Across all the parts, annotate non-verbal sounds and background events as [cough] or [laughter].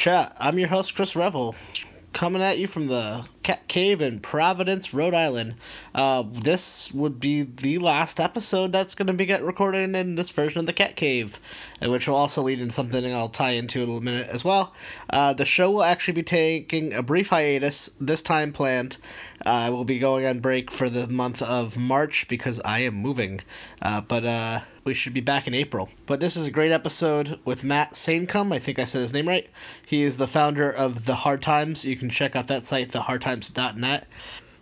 Chat, I'm your host, Chris Revel, coming at you from the Cat Cave in Providence, Rhode Island. Uh, this would be the last episode that's going to be get recorded in this version of the Cat Cave, uh, which will also lead in something I'll tie into in a little minute as well. Uh, the show will actually be taking a brief hiatus, this time planned. uh, will be going on break for the month of March because I am moving. Uh, but, uh, we should be back in April. But this is a great episode with Matt Saincome. I think I said his name right. He is the founder of The Hard Times. You can check out that site, thehardtimes.net.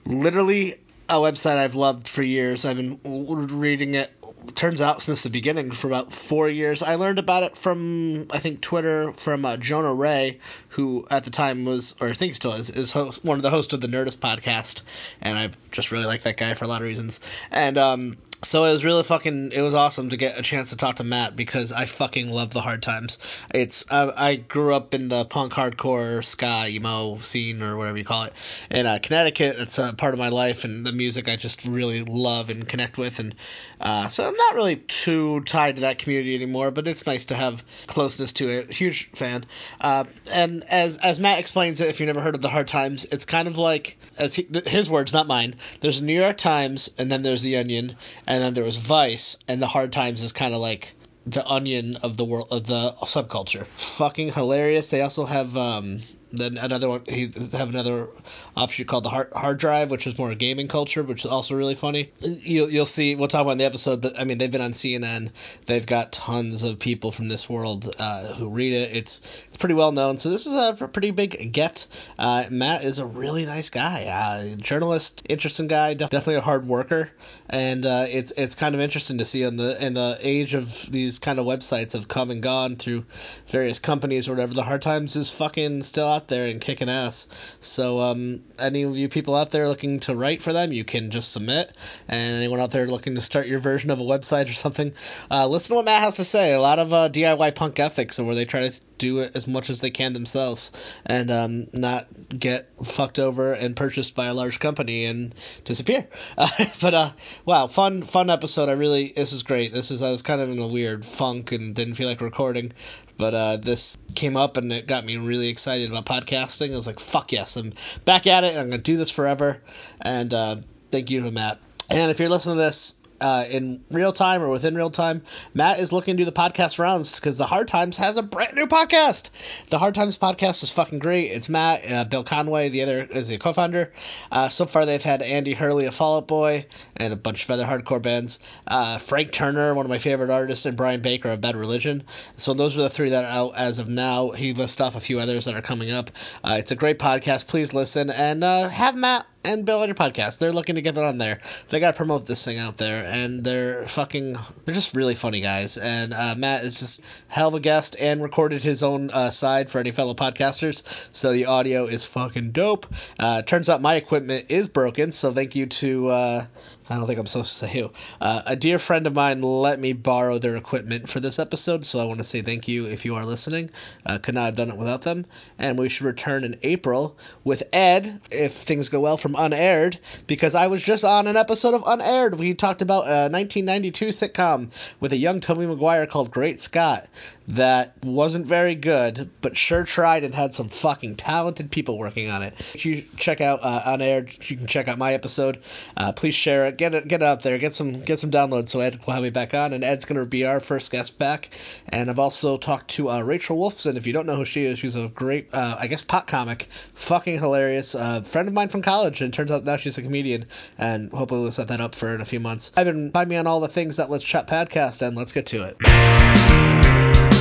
Literally a website I've loved for years. I've been reading it turns out since the beginning for about four years. I learned about it from I think Twitter from uh, Jonah Ray, who at the time was or I think still is is host, one of the hosts of the Nerdist podcast, and I just really like that guy for a lot of reasons. And um, so it was really fucking it was awesome to get a chance to talk to Matt because I fucking love the hard times. It's I, I grew up in the punk hardcore ska emo scene or whatever you call it in uh, Connecticut. It's a part of my life and the music I just really love and connect with and uh, so I'm not really too tied to that community anymore, but it's nice to have closeness to it. Huge fan. Uh, and as as Matt explains it, if you've never heard of the Hard Times, it's kind of like as he, his words, not mine. There's the New York Times, and then there's the Onion, and then there was Vice, and the Hard Times is kind of like the Onion of the world of the subculture. Fucking hilarious. They also have um, then another one he have another offshoot called the hard, hard drive which is more gaming culture which is also really funny. You'll, you'll see we'll talk about in the episode but i mean they've been on cnn they've got tons of people from this world uh, who read it. It's it's pretty well known. So this is a pretty big get. Uh, matt is a really nice guy. Uh, journalist interesting guy definitely a hard worker. And uh, it's it's kind of interesting to see in the in the age of these kind of websites have come and gone through various companies or whatever the hard times is fucking still out there and kicking ass. So, um, any of you people out there looking to write for them, you can just submit. And anyone out there looking to start your version of a website or something, uh, listen to what Matt has to say. A lot of uh, DIY punk ethics, where they try to do it as much as they can themselves and um, not get fucked over and purchased by a large company and disappear. Uh, [laughs] but uh, wow, fun fun episode. I really this is great. This is I was kind of in a weird funk and didn't feel like recording, but uh, this came up and it got me really excited about podcasting. I was like, fuck yes, I'm back at it. I'm gonna do this forever. And uh, thank you to Matt. And if you're listening to this uh, in real time or within real time, Matt is looking to do the podcast rounds because the Hard Times has a brand new podcast. The Hard Times podcast is fucking great. It's Matt, uh, Bill Conroy, the other is the co-founder. Uh, so far, they've had Andy Hurley of Fall Out Boy and a bunch of other hardcore bands. Uh, Frank Turner, one of my favorite artists, and Brian Baker of Bad Religion. So those are the three that are out as of now. He lists off a few others that are coming up. Uh, it's a great podcast. Please listen and uh, have Matt and Bill on your podcast. They're looking to get that on there. They got to promote this thing out there, and they're fucking. They're just really funny guys. And uh, Matt is just hell of a guest and recorded his own uh, side for any fellow podcasters, so the audio is fucking dope. Uh, turns out my equipment is broken, so thank you to uh, I don't think I'm supposed to say who. Uh, a dear friend of mine let me borrow their equipment for this episode, so I want to say thank you if you are listening. Uh, could not have done it without them. And we should return in April with Ed, if things go well, from Unaired, because I was just on an episode of Unaired. We talked about a 1992 sitcom with a young Tobey Maguire called Great Scott that wasn't very good, but sure tried and had some fucking talented people working on it. You check out uh, Unaired. You can check out my episode. Uh, please share it get it get it out there, get some get some downloads. So Ed will have me back on, and Ed's gonna be our first guest back. And I've also talked to uh, Rachel Wolfson. If you don't know who she is, she's a great, uh, I guess, pop comic, fucking hilarious. Uh, friend of mine from college, and turns out now she's a comedian. And hopefully we'll set that up for in a few months. I've been find me on all the things that Let's Chat podcast, and let's get to it.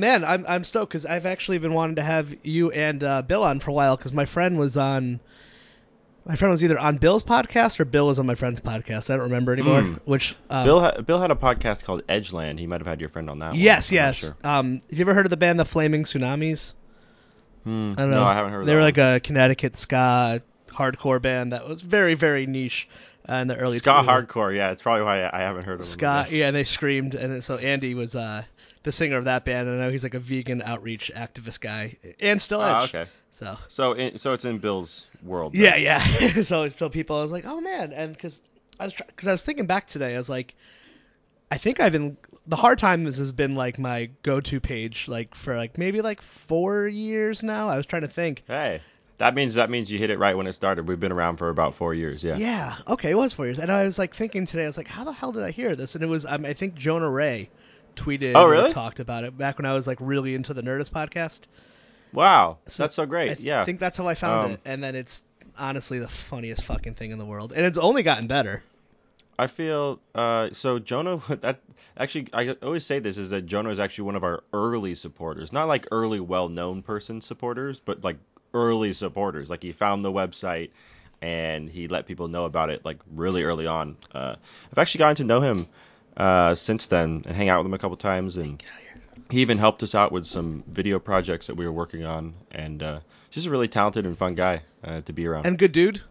Man, I'm I'm stoked because I've actually been wanting to have you and uh, Bill on for a while because my friend was on. my friend was either on Bill's podcast or Bill was on my friend's podcast. I don't remember anymore. Hmm. Which um, Bill ha- Bill had a podcast called Edgeland. He might have had your friend on that. one. Yes, I'm yes. sure. Um, have you ever heard of the band the Flaming Tsunamis? Hmm. I don't no, know. I haven't heard. Of They that were one. like a Connecticut ska hardcore band that was very, very niche uh, in the early ska tw- hardcore. Yeah, it's probably why I haven't heard of them. Ska. guess. Yeah, and they screamed, and so Andy was uh, the singer of that band, and I know he's like a vegan outreach activist guy, and still Ah, Edge. okay. So So in, so it's in Bill's world. then. yeah, yeah. [laughs] so it's still people. I was like, oh man, and because I was because I was thinking back today, I was like, I think I've been the hard times has been like my go-to page like for like maybe like four years now. I was trying to think. Hey, that means that means you hit it right when it started. We've been around for about four years. Yeah. Yeah. Okay, it was four years, and I was like thinking today, I was like, how the hell did I hear this? And it was um, I think Jonah Ray tweeted Oh, or really? talked about it back when I was like really into the Nerdist podcast. Wow, So that's so great. I th- yeah. think that's how I found Um, it, and then it's honestly the funniest fucking thing in the world, and it's only gotten better. I feel uh, so. Jonah, [laughs] that actually, I always say this is that Jonah is actually one of our early supporters, not like early, well-known person supporters, but like early supporters. Like he found the website and he let people know about it like really early on. Uh, I've actually gotten to know him uh, since then and hang out with him a couple times, and he even helped us out with some video projects that we were working on. And uh, just a really talented and fun guy uh, to be around. And good dude.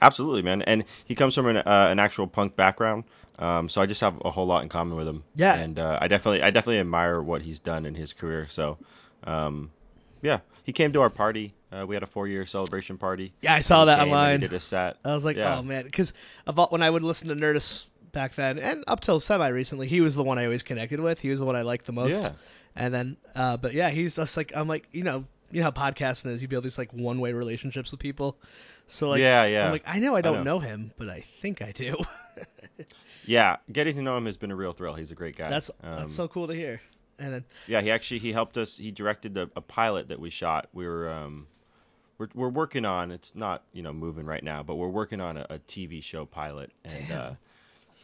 Absolutely, man. And he comes from an, uh, an actual punk background, um, so I just have a whole lot in common with him. Yeah. And uh, I definitely, I definitely admire what he's done in his career. So, um, yeah, he came to our party. Uh, we had a four-year celebration party. Yeah, I saw that came and he online. did a set. I was like, Yeah. oh man, because when I would listen to Nerdist back then, and up till semi recently, he was the one I always connected with. He was the one I liked the most. Yeah. And then, uh, but yeah, he's just like, I'm like, you know, you know how podcasting is. You build these like one way relationships with people. So like, Yeah, yeah. I'm like, I know I don't know. know. him, but I think I do. [laughs] Yeah, getting to know him has been a real thrill. He's a great guy. that's Um, that's so cool to hear. And then, Yeah, he actually he helped us. He directed a, a pilot that we shot. We were um, we're we're working on. It's not you know moving right now, but we're working on a, a TV show pilot, and uh,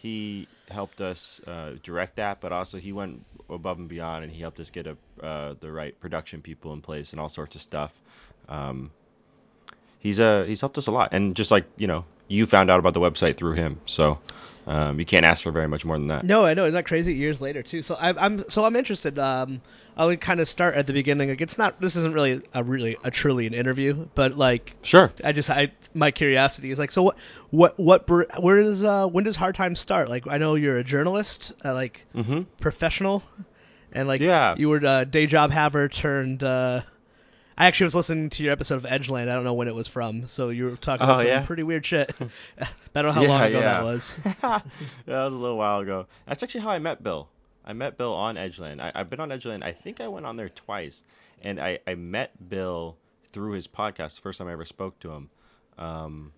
he helped us uh, direct that. But also he went above and beyond, and he helped us get a uh, the right production people in place and all sorts of stuff. Um, he's uh he's helped us a lot, and just like you know, you found out about the website through him, so. Um, you can't ask for very much more than that. no, I know, isn't that crazy? Years later too. So I, I'm so I'm interested. Um, I would kind of start at the beginning. Like, it's not. This isn't really a really a truly an interview, but like Sure. I just I my curiosity is like so what what what where does uh when does hard time start like I know you're a journalist uh, like Mm-hmm. professional and like Yeah. you were uh, day job haver turned uh I actually was listening to your episode of Edgeland I don't know when it was from so you were talking about Oh, some yeah? pretty weird shit I don't know how Yeah, long ago yeah. that was [laughs] that was a little while ago. That's actually how I met Bill. I met Bill on Edgeland. I, I've been on Edgeland. I think I went on there twice, and I, I met Bill through his podcast. The first time I ever spoke to him. Um,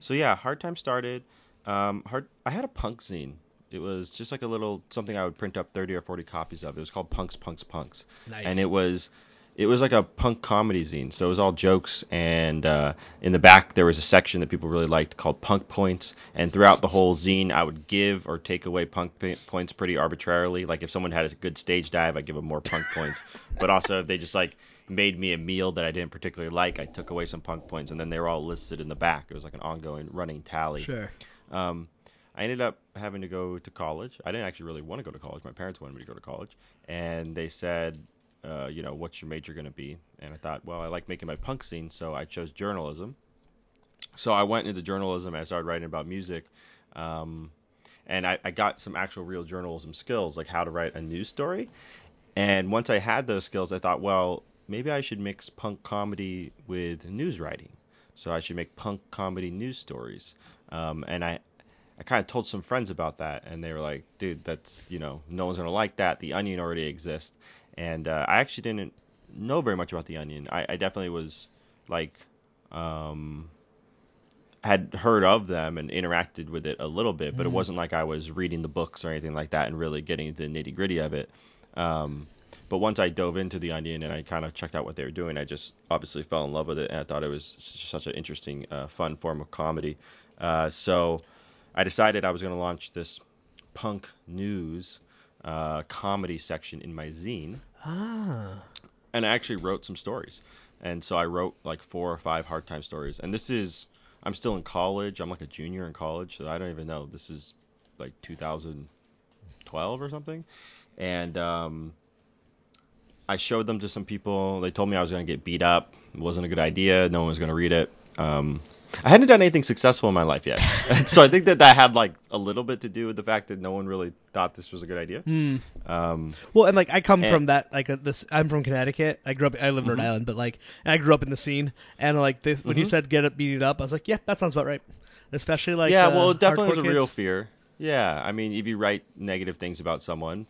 so yeah, Hard Time started. Um, hard. I had a punk zine. It was just like a little something I would print up 30 or 40 copies of. It was called Punks, Punks, Punks nice and it was it was like a punk comedy zine so it was all jokes and uh, in the back there was a section that people really liked called punk points and throughout the whole zine i would give or take away punk p- points pretty arbitrarily. Like if someone had a good stage dive i'd give them more punk points. [laughs] But also if they just like made me a meal that i didn't particularly like i took away some punk points and then they were all listed in the back. It was like an ongoing running tally. Sure. Um, I ended up having to go to college. I didn't actually really want to go to college. My parents wanted me to go to college, and they said, uh, you know, what's your major going to be? And I thought, well, I like making my punk scene, so I chose journalism. So I went into journalism I started writing about music. Um, and I, I got some actual real journalism skills, like how to write a news story. And once I had those skills, I thought, well, maybe I should mix punk comedy with news writing. So I should make punk comedy news stories. Um, and I, I kind of told some friends about that, and they were like, "Dude, that's you know, no one's gonna like that. The Onion already exists." And uh, I actually didn't know very much about the Onion. I, I definitely was like, um, had heard of them and interacted with it a little bit, but it Mhm. wasn't like I was reading the books or anything like that and really getting the nitty gritty of it. Um, but once I dove into the Onion and I kind of checked out what they were doing, I just obviously fell in love with it, and I thought it was such an interesting, uh, fun form of comedy. Uh, so I decided I was going to launch this punk news uh, comedy section in my zine, ah and I actually wrote some stories. and so I wrote like four or five hard time stories. And this is I'm still in college. I'm like a junior in college, so I don't even know. This is like 2012 or something, and um, I showed them to some people. They told me I was going to get beat up. It wasn't a good idea. No one was going to read it. Um, I hadn't done anything successful in my life yet, [laughs] [laughs] so I think that that had like a little bit to do with the fact that no one really thought this was a good idea. Hmm. Um, Well, and like I come And- from that like uh, this. I'm from Connecticut. I grew up. I live in Rhode Mhm. Island, but like I grew up in the scene. And like this, when you Mhm. said get it beaten up, I was like, yeah, that sounds about right. Especially like yeah, uh, well, it definitely was a real fear. Yeah, I mean, if you write negative things about someone,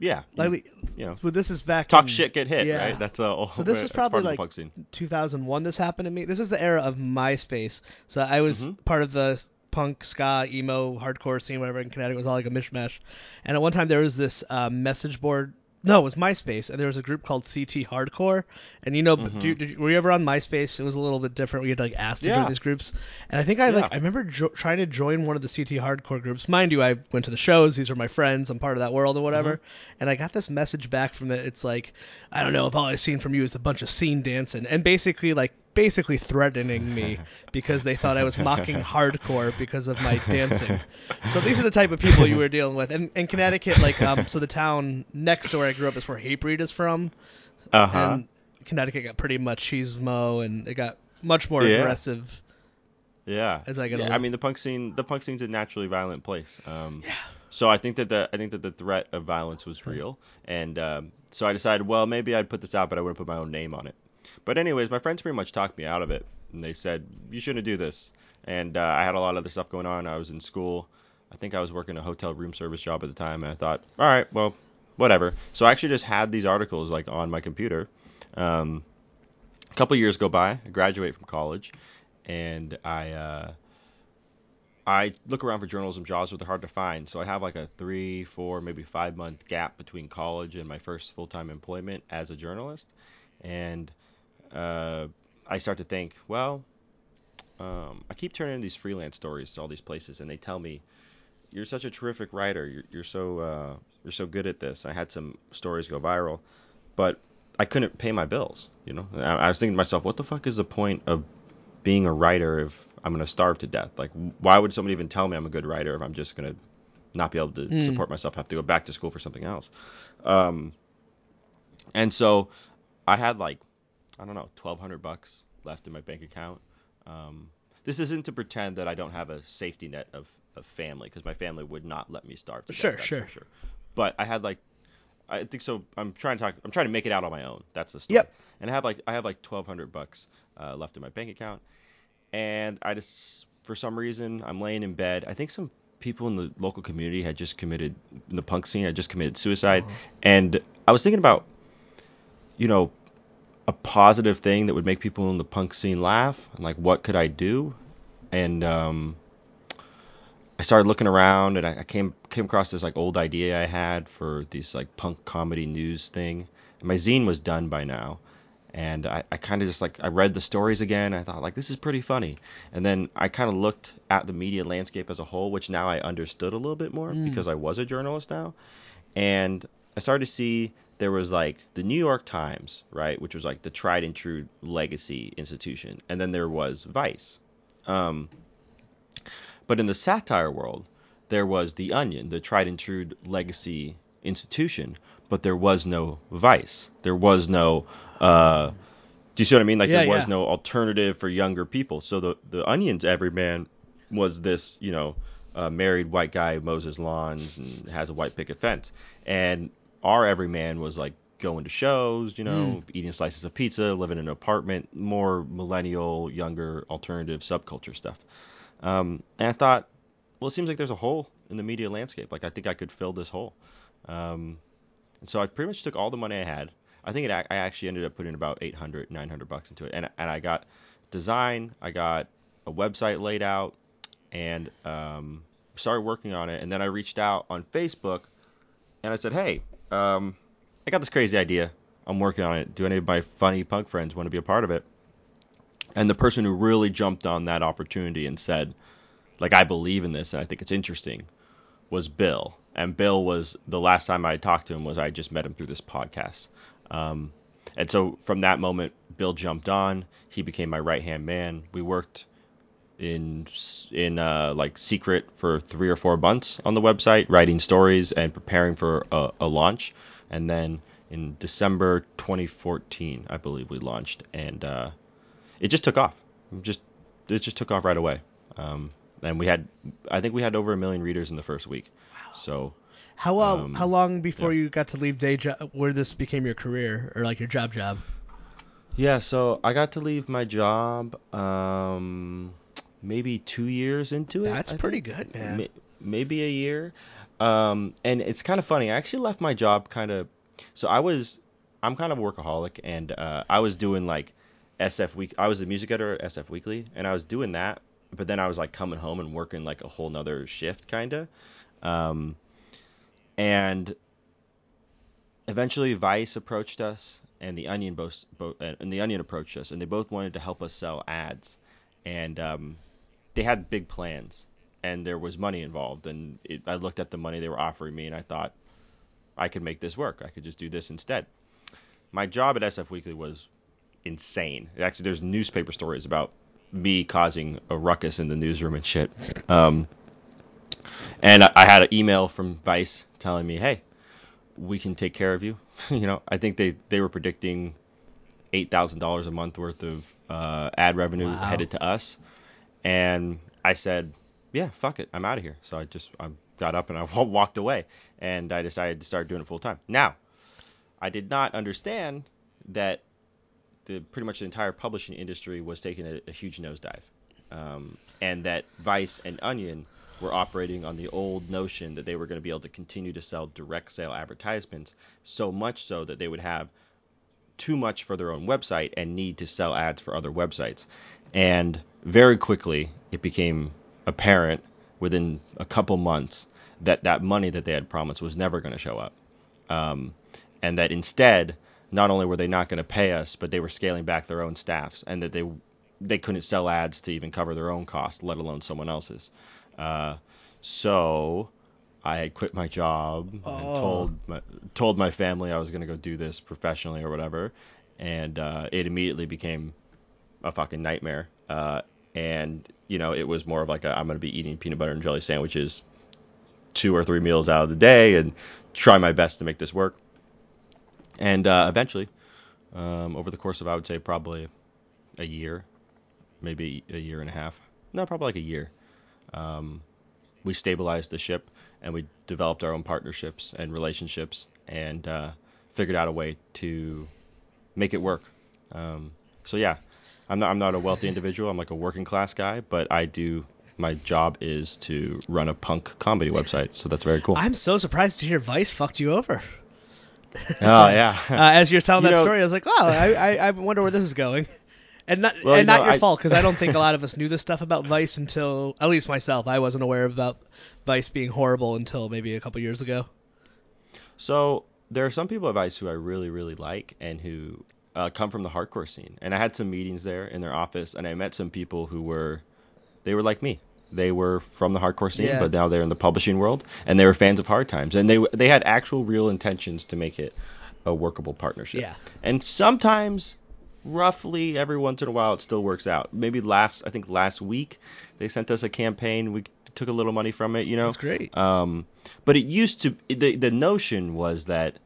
yeah, Like we, you know, well, this is back talk in shit, get hit, yeah. right? That's a So this was probably part of the like- 2001. This happened to me. This is the era of MySpace. So I was Mhm. part of the punk, ska, emo, hardcore scene, whatever in Connecticut. It was all like a mishmash. And at one time there was this uh, message board. No, it was MySpace, and there was a group called CT Hardcore. And you know, Mhm. do, did you, were you ever on MySpace? It was a little bit different. We had to like ask to join these groups. And I think I like I remember jo- trying to join one of the CT Hardcore groups. Mind you, I went to the shows. These are my friends. I'm part of that world or whatever. And I got this message back from it. It's like, I don't know if all I've seen from you is a bunch of scene dancing, and basically like basically threatening me [laughs] because they thought I was mocking hardcore because of my [laughs] dancing. So these are the type of people you were dealing with. And in Connecticut, like um, so the town next door I grew up is where Hatebreed is from, Uh huh. and Connecticut got pretty much machismo, and it got much more Yeah. aggressive. Yeah. as I get yeah, older. I mean, the punk scene, the punk scene's a naturally violent place. Um, yeah. So I think that the I think that the threat of violence was real, and um, so I decided, well, maybe I'd put this out, but I wouldn't put my own name on it. But anyways, my friends pretty much talked me out of it, and they said you shouldn't do this. And uh, I had a lot of other stuff going on. I was in school. I think I was working a hotel room service job at the time, and I thought, all right, well, whatever. So I actually just had these articles like on my computer. Um, a couple years go by. I graduate from college, and I uh, I look around for journalism jobs, but they're hard to find. So I have like a three, four, maybe five month gap between college and my first full time employment as a journalist, and uh, I start to think, well, um, I keep turning in these freelance stories to all these places, and they tell me you're such a terrific writer. You're, you're so uh, you're so good at this. I had some stories go viral, but I couldn't pay my bills. You know, I, I was thinking to myself, what the fuck is the point of being a writer if I'm gonna starve to death? Like, why would somebody even tell me I'm a good writer if I'm just gonna not be able to Hmm. support myself, have to go back to school for something else? Um, and so I had like I don't know, twelve hundred bucks left in my bank account. Um, this isn't to pretend that I don't have a safety net of, of family because my family would not let me starve. To Sure, death, sure. sure. But I had like, I think so. I'm trying to talk. I'm trying to make it out on my own. That's the story. Yep. And I have like I have like twelve hundred bucks uh, left in my bank account, and I just for some reason I'm laying in bed. I think some people in the local community had just committed in the punk scene had just committed suicide, and I was thinking about, you know, a positive thing that would make people in the punk scene laugh and like what could I do? And um I started looking around and I, came came across this like old idea I had for these like punk comedy news thing. And my zine was done by now. And I, I kind of just like I read the stories again. I thought like this is pretty funny. And then I kind of looked at the media landscape as a whole, which now I understood a little bit more Mm. because I was a journalist now. And I started to see there was like the New York Times, right, which was like the tried and true legacy institution, and then there was Vice. Um, but in the satire world, there was the Onion, the tried and true legacy institution, but there was no Vice. There was no. Uh, do you see what I mean? Like Yeah, there was yeah. no alternative for younger people. So the the Onion's everyman was this, you know, uh, married white guy mows his lawns and has a white picket fence, and our everyman was like going to shows, you know, eating slices of pizza, living in an apartment, more millennial, younger, alternative subculture stuff. Um, and I thought, well, it seems like there's a hole in the media landscape. Like I think I could fill this hole. Um, and so I pretty much took all the money I had. I think it, I actually ended up putting about 800, 900 bucks into it, and and I got design, I got a website laid out, and um, started working on it. And then I reached out on Facebook, and I said, hey, um, I got this crazy idea. I'm working on it. Do any of my funny punk friends want to be a part of it? And the person who really jumped on that opportunity and said, like, I believe in this and I think it's interesting was Bill. And Bill was the last time I talked to him was I just met him through this podcast. Um, and so from that moment, Bill jumped on. He became my right hand man. We worked in in uh, like secret for three or four months on the website, writing stories and preparing for a, a launch. And then in December 2014, I believe we launched, and uh, it just took off. Just it just took off right away. Um, and we had, I think we had over a million readers in the first week. So How Um, how long before yeah. you got to leave day job where this became your career or like your job job? Yeah, so I got to leave my job um, maybe two years into it. That's I pretty think. good, man. May- maybe a year. Um, and it's kind of funny. I actually left my job kind of. So I was, I'm kind of a workaholic, and uh, I was doing like SF Week. I was the music editor at SF Weekly, and I was doing that. But then I was like coming home and working like a whole nother shift, kind of. Um, and eventually Vice approached us and the Onion both, both and the Onion approached us and they both wanted to help us sell ads and um, they had big plans and there was money involved and it, I looked at the money they were offering me and I thought I could make this work. I could just do this instead. My job at SF Weekly was insane. Actually there's newspaper stories about me causing a ruckus in the newsroom and shit. Um, and I, I had an email from Vice telling me hey we can take care of you. [laughs] you know, I think they they were predicting eight thousand dollars a month worth of uh, ad revenue Wow. headed to us, and I said, yeah, fuck it, I'm out of here. So I just I got up and I [laughs] walked away, and I decided to start doing it full time. Now, I did not understand that the pretty much the entire publishing industry was taking a, a huge nosedive, um, and that Vice and Onion were operating on the old notion that they were going to be able to continue to sell direct sale advertisements, so much so that they would have too much for their own website and need to sell ads for other websites. And very quickly, it became apparent within a couple months that that money that they had promised was never going to show up. Um, and that instead, not only were they not going to pay us, but they were scaling back their own staffs, and that they they couldn't sell ads to even cover their own cost, let alone someone else's. Uh, so I had quit my job and Oh. told my, told my family I was going to go do this professionally or whatever, and uh, it immediately became a fucking nightmare. Uh, and you know, it was more of like I'm going to be eating peanut butter and jelly sandwiches two or three meals out of the day and try my best to make this work. And uh, eventually, um, over the course of I would say probably a year, maybe a year and a half, no, probably like a year, um, we stabilized the ship and we developed our own partnerships and relationships and uh, figured out a way to make it work. Um, so yeah, I'm not I'm not a wealthy individual. I'm like a working class guy, but I do my job is to run a punk comedy website. So that's very cool. I'm so surprised to hear Vice fucked you over. [laughs] oh yeah. [laughs] Uh, as you're telling You that know- story, I was like, oh, I, I, I wonder where this is going. And not Well, and not know, your I- fault because I don't think a [laughs] lot of us knew this stuff about Vice until at least myself. I wasn't aware about Vice being horrible until maybe a couple years ago. So there are some people at Vice who I really, really like and who uh, come from the hardcore scene. And I had some meetings there in their office, and I met some people who were, they were like me. They were from the hardcore scene, Yeah. but now they're in the publishing world, and they were fans of Hard Times, and they they had actual, real intentions to make it a workable partnership. Yeah. And sometimes, roughly every once in a while, it still works out. Maybe last, I think last week, they sent us a campaign. We took a little money from it. You know, That's great. um, but it used to the the notion was that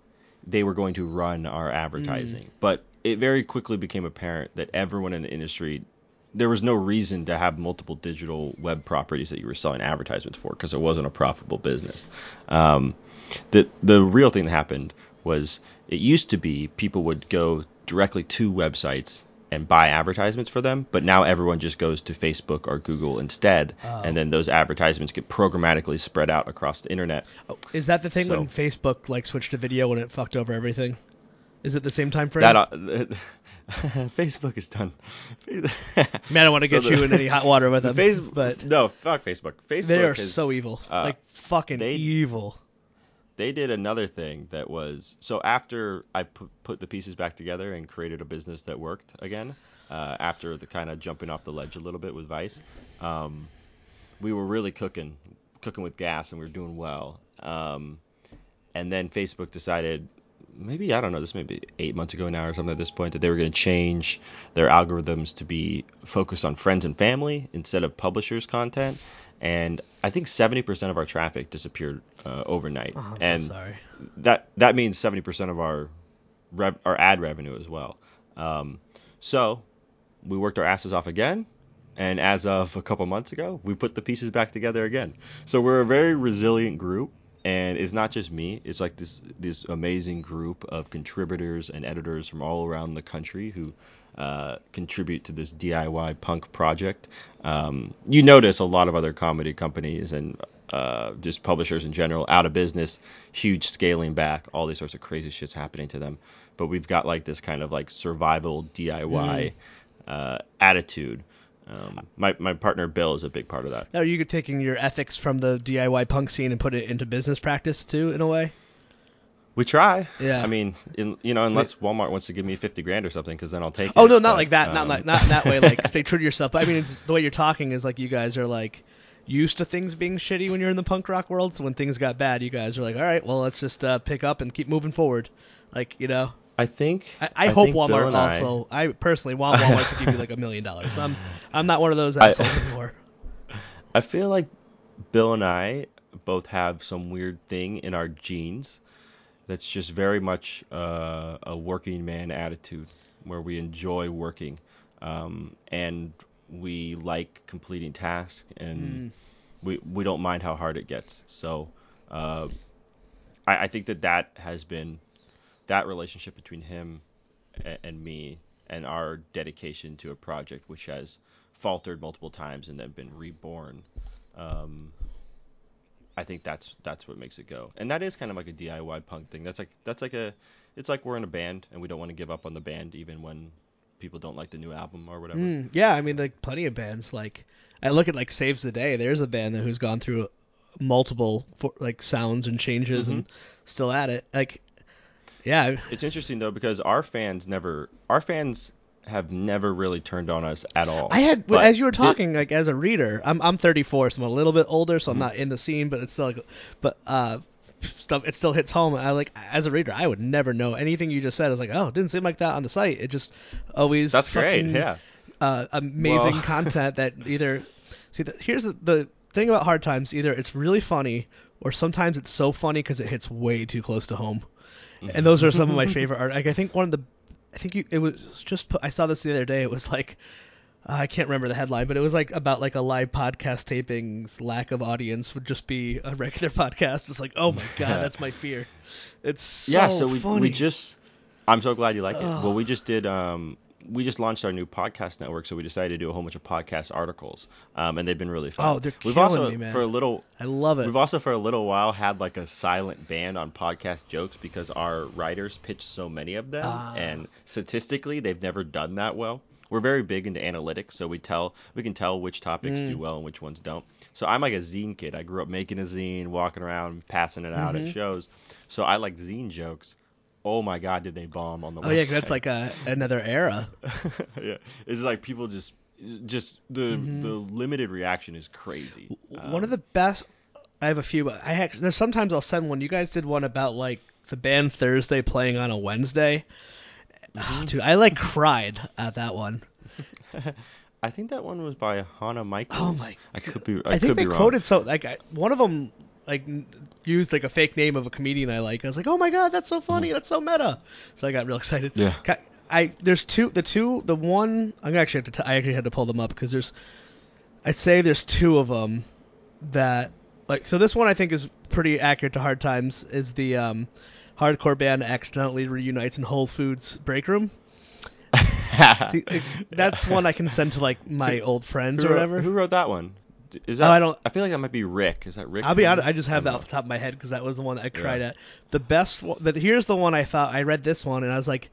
they were going to run our advertising, but it very quickly became apparent that everyone in the industry there was no reason to have multiple digital web properties that you were selling advertisements for because it wasn't a profitable business. Um, the the real thing that happened was it used to be people would go directly to websites and buy advertisements for them, but now everyone just goes to Facebook or Google instead, Oh. and then those advertisements get programmatically spread out across the internet. Oh, is that the thing So- when Facebook like switched to video when it fucked over everything? Is it the same time frame? That uh, [laughs] Facebook is done. [laughs] Man, I don't want to So get the- you in any hot water with [laughs] The them, face, but no, fuck Facebook. Facebook they are has- so evil, uh, like fucking they- evil. they did another thing that was so after I put, put the pieces back together and created a business that worked again. Uh, after the kind of jumping off the ledge a little bit with Vice, um, we were really cooking, cooking with gas, and we were doing well. Um, and then Facebook decided maybe I don't know, this may be eight months ago now or something at this point, that they were going to change their algorithms to be focused on friends and family instead of publishers' content. And I think 70% of our traffic disappeared uh, overnight. Oh, I'm and so sorry. that that means 70% of our rev, our ad revenue as well. Um, so we worked our asses off again, and as of a couple months ago, we put the pieces back together again. So we're a very resilient group, and it's not just me. It's like this this amazing group of contributors and editors from all around the country who uh, contribute to this DIY punk project. Um, you notice a lot of other comedy companies and uh, just publishers in general out of business, huge scaling back, all these sorts of crazy shits happening to them. But we've got like this kind of like survival DIY uh, attitude. Um, my my partner Bill is a big part of that. Now, are you taking your ethics from the DIY punk scene and put it into business practice too, in a way? We try. Yeah. I mean, in, you know, unless Walmart wants to give me fifty grand or something, because then I'll take it. Oh no, not but, like that. not um, like not in that way. Like [laughs] stay true to yourself. But I mean, it's the way you're talking is like you guys are like used to things being shitty when you're in the punk rock world. So when things got bad, you guys are like, all right, well, let's just uh, pick up and keep moving forward. Like you know, I think. I, I, hope think Walmart and I- also. I, personally want Walmart to give you like a million dollars. I'm I'm not one of those I- assholes [laughs] anymore. I feel like Bill and I both have some weird thing in our genes that's just very much uh, a working man attitude where we enjoy working um, and we like completing tasks and we, we don't mind how hard it gets. So uh, I, I think that that has been that relationship between him and, and me and our dedication to a project which has faltered multiple times and then been reborn. Um, I think that's that's what makes it go, and that is kind of like a DIY punk thing. That's like that's like a, it's like we're in a band and we don't want to give up on the band even when people don't like the new album or whatever. Mm, yeah, I mean, like plenty of bands. Like I look at like Saves the Day. There's a band who's gone through multiple for, like sounds and changes and still at it. Like, yeah, It's interesting though because our fans never, our fans have never really turned on us at all. I had But as you were it- talking, like as a reader, I'm I'm 34, so I'm a little bit older, so I'm Mm-hmm. not in the scene, but it's still like, but uh, stuff it still hits home. I like as a reader, I would never know anything you just said. I was like, oh, it didn't seem like that on the site. It just always that's great. Yeah. uh, amazing Well- [laughs] content that either see the, here's the, the thing about hard times either it's really funny or sometimes it's so funny because it hits way too close to home and those are some of my favorite art like i think one of the i think you, it was just i saw this the other day it was like uh, i can't remember the headline but it was like about like a live podcast taping's lack of audience would just be a regular [laughs] podcast it's like oh my god that's my fear it's so yeah, so we funny. we just I'm so glad you like it. Well, we just did um we just launched our new podcast network, so we decided to do a whole bunch of podcast articles, um, and they've been really fun. Oh, they're We've killing also me, man. for a little i love it We've also for a little while had like a silent ban on podcast jokes because our writers pitch so many of them, Ah. and statistically they've never done that well. We're very big into analytics, so we tell we can tell which topics Mm. do well and which ones don't. So I'm like a zine kid. I grew up making a zine, walking around, passing it out Mm-hmm. at shows. So I like zine jokes. Oh my god, did they bomb on the oh yeah 'cause that's like a another era [laughs] yeah, it's like people just just the Mm-hmm. the limited reaction is crazy. one Um, of the best. I have a few, I actually, there's sometimes I'll send one. You guys did one about like the band Thursday playing on a Wednesday. Mm-hmm. Oh, dude, I like cried at that one. [laughs] I think that one was by Hannah Michaels. Oh my I could be. I, I, could think be they wrong. quoted so like I, one of them like used like a fake name of a comedian I like. I was like, oh my god, that's so funny, that's so meta. So I got real excited. Yeah. I there's two the two the one I'm actually have to t- I actually had to pull them up because there's I'd say there's two of them that like so this one I think is pretty accurate to hard times is the um hardcore band accidentally reunites in Whole Foods break room. [laughs] See, like, That's one I can send to like my old friends who or wrote, whatever. Who wrote that one? Is Oh, that? I don't- I feel like that might be Rick. Is that Rick? I'll be honest, I just have that off the top of my head because that was the one that I cried Yeah. at. The best, one, but here's the one I thought I read this one and I was like,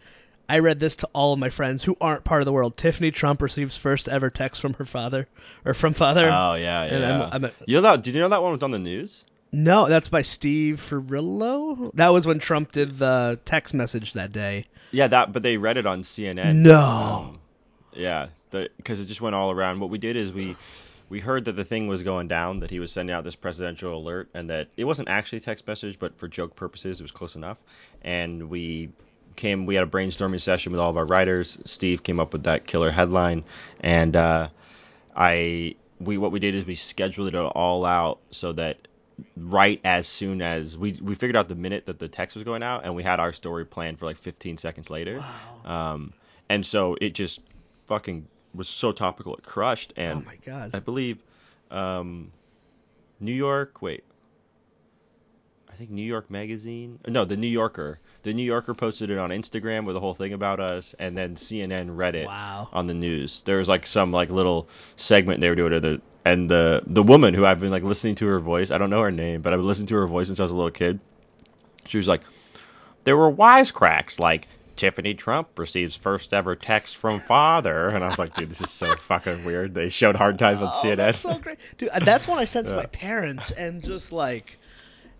I read this to all of my friends who aren't part of the world. Tiffany Trump receives first ever text from her father or from father. Oh yeah, yeah. And I'm- I'm a- you know that? Did you know that one was on the news? no, that's by Steve Ferrillo. That was when Trump did the text message that day. Yeah, that. But they read it on CNN. No. Um, yeah, because it just went all around. What we did is we we heard that the thing was going down, that he was sending out this presidential alert, and that it wasn't actually a text message, but for joke purposes, it was close enough. And we came, we had a brainstorming session with all of our writers. Steve came up with that killer headline, and uh, I, we, what we did is we scheduled it all out so that right as soon as we we figured out the minute that the text was going out, and we had our story planned for like 15 seconds later. Wow. Um, and so it just fucking was so topical, it crushed. And oh my god. I believe um, New York. Wait, I think New York Magazine. No, the New Yorker. The New Yorker posted it on Instagram with a whole thing about us, and then CNN read it Wow. on the news. There was like some like little segment they were doing, it, and the the woman who I've been like listening to her voice. I don't know her name, but I've been listening to her voice since I was a little kid. She was like, there were wisecracks like. Tiffany Trump receives first ever text from father, and I was like, dude, this is so [laughs] fucking weird. They showed hard times on Oh, CNN. that's so great, dude. uh, That's when I said to Yeah. my parents, and just like,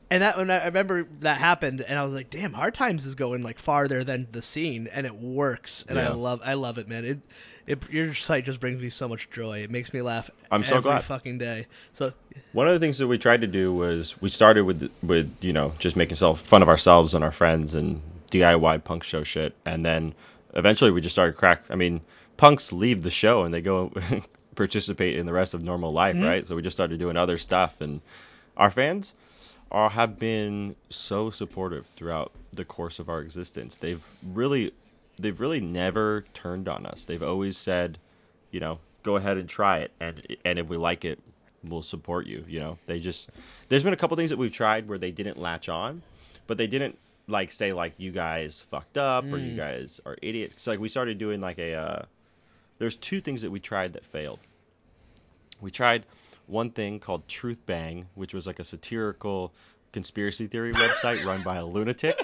and that when I remember that happened, and I was like, damn, Hard Times is going like farther than the scene, and it works, and I love, I love it, man. It, it, your site just brings me so much joy. It makes me laugh. I'm so every glad. fucking day. So One of the things that we tried to do was we started with with you know just making self fun of ourselves and our friends and DIY punk show shit, and then eventually we just started crack. I mean, punks leave the show and they go [laughs] participate in the rest of normal life, Mhm. right? So we just started doing other stuff, and our fans are have been so supportive throughout the course of our existence. They've really they've really never turned on us. They've always said, you know, go ahead and try it, and and if we like it, we'll support you. You know, they just there's been a couple things that we've tried where they didn't latch on, but they didn't like say like you guys fucked up or you Mm. guys are idiots. 'Cause, like we started doing like a uh, there's two things that we tried that failed. We tried one thing called Truth Bang, which was like a satirical conspiracy theory website [laughs] run by a lunatic,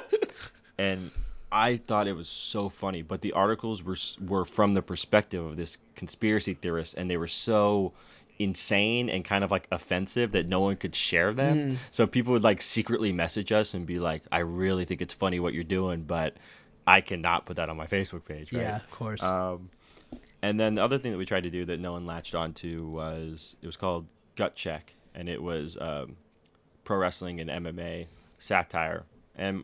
and I thought it was so funny. But the articles were s- were from the perspective of this conspiracy theorist, and they were so insane and kind of like offensive that no one could share them. Mm. So people would like secretly message us and be like, "I really think it's funny what you're doing, but I cannot put that on my Facebook page." Right? yeah, of course. Um, and then the other thing that we tried to do that no one latched onto was it was called Gut Check, and it was um, pro wrestling and MMA satire. And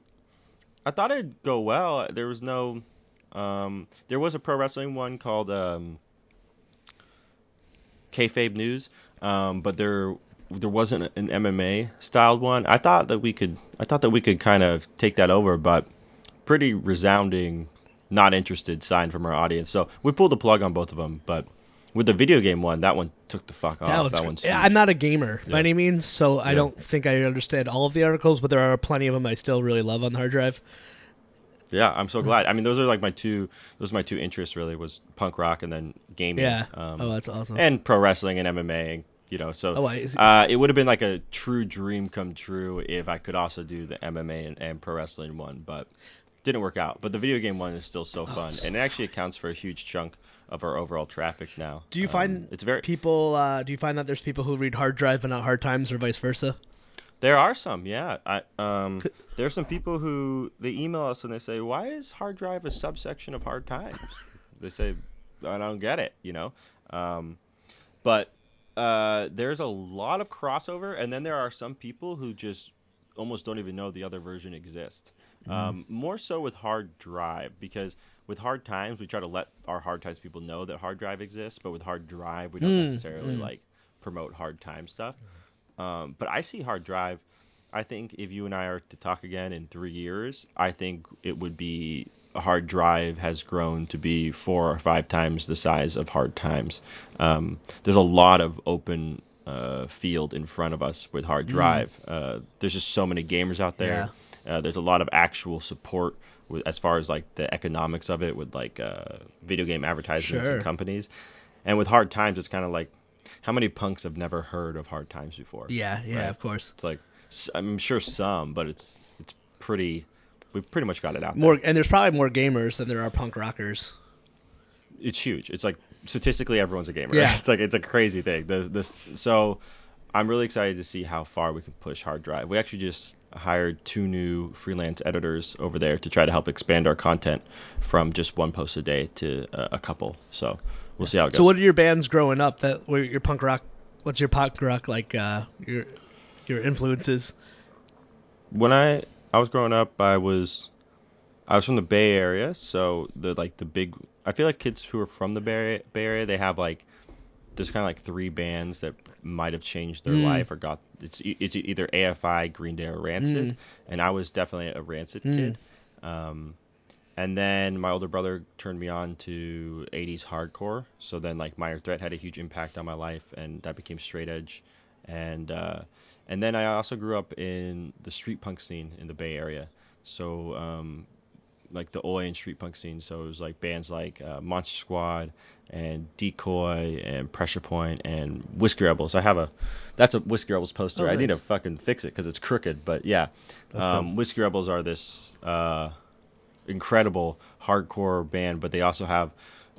I thought it'd go well. There was no, um, there was a pro wrestling one called um, Kayfabe News, um, but there there wasn't an MMA styled one. I thought that we could I thought that we could kind of take that over, but pretty resounding not interested sign from our audience. So we pulled the plug on both of them, but with the video game one, that one took the fuck off. that one's, that one's yeah, huge. I'm not a gamer Yeah. by any means, so I Yeah. don't think I understand all of the articles, but there are plenty of them I still really love on the hard drive. Yeah, I'm so glad. I mean, those are like my two. Those are my two interests really was punk rock and then gaming. Yeah. Um, oh, that's awesome. and pro wrestling and MMA. You know, so oh, I, uh, it would have been like a true dream come true if I could also do the MMA and, and pro wrestling one, but didn't work out. But the video game one is still so Oh, fun, and it actually accounts for a huge chunk of our overall traffic now. Do you Um, find it's very? people? Uh, do you find that there's people who read hard drive but not hard times, or vice versa? There are some, yeah. I um, there's some people who they email us and they say, "Why is hard drive a subsection of hard times?" they say, "I don't get it," you know. Um, but uh, there's a lot of crossover, and then there are some people who just almost don't even know the other version exists. Um, more so with hard drive because with hard times we try to let our hard times people know that hard drive exists, but with hard drive we don't Mm, necessarily mm. like promote hard time stuff. Um, but I see hard drive. I think if you and I are to talk again in three years, I think it would be a hard drive has grown to be four or five times the size of hard times. Um, there's a lot of open uh, field in front of us with hard drive. Uh, there's just so many gamers out there. Uh, there's a lot of actual support with, as far as like the economics of it with like uh, video game advertisements Sure. and companies. And with hard times, it's kind of like how many punks have never heard of hard times before? Yeah, yeah, Right. of course. It's like I'm sure some, but it's it's pretty. We've pretty much got it out More, there. and there's probably more gamers than there are punk rockers. It's huge. It's like statistically everyone's a gamer. Yeah. [laughs] It's like it's a crazy thing. The, this so I'm really excited to see how far we can push hard drive. We actually just hired two new freelance editors over there to try to help expand our content from just one post a day to uh, a couple. So we'll see how it goes. So, what are your bands growing up that were your punk rock what's your punk rock like? Uh, your your influences. when I I was growing up, I was I was from the Bay Area, so the like the big. I feel like kids who are from the Bay Bay Area, they have like there's kind of like three bands that might have changed their Mm. life or got it's it's either AFI, Green Day, or Rancid, Mm. and I was definitely a Rancid Mm. kid. Um, and then my older brother turned me on to 80s hardcore. So then like Minor Threat had a huge impact on my life, and that became straight edge. And uh, and then I also grew up in the street punk scene in the Bay Area. So um, like the Oi and street punk scene. So it was like bands like uh, Monster Squad and Decoy and Pressure Point and Whiskey Rebels. I have a that's a Whiskey Rebels poster. Oh, I need to fucking fix it because it's crooked. But yeah, um, Whiskey Rebels are this uh, incredible hardcore band, but they also have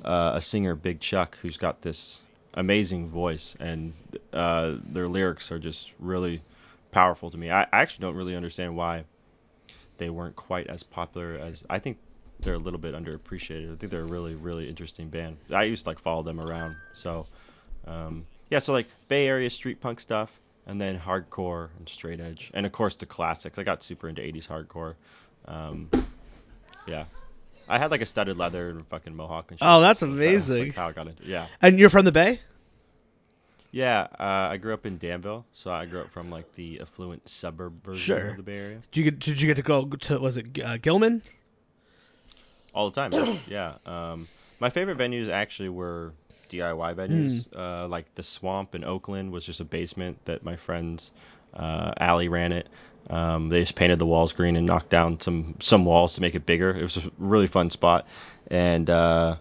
uh, a singer, Big Chuck, who's got this amazing voice, and uh, their lyrics are just really powerful to me. I, I actually don't really understand why they weren't quite as popular as I think. They're a little bit underappreciated. I think they're a really, really interesting band. I used to like follow them around. So, um, yeah. So like Bay Area street punk stuff, and then hardcore and straight edge, and of course the classics. I got super into 80s hardcore. Um, yeah. I had like a studded leather and fucking mohawk and shit. Oh, that's amazing. like, how I got into yeah. And you're from the Bay? Yeah, uh, I grew up in Danville, so I grew up from like the affluent suburb version Sure. of the Bay Area. Did you get did you get to go to was it uh, Gilman? All the time, [coughs] yeah. Um, my favorite venues actually were DIY venues. Hmm. Uh, like the Swamp in Oakland was just a basement that my friends, uh, Allie ran it. Um, they just painted the walls green and knocked down some some walls to make it bigger. It was a really fun spot, and uh,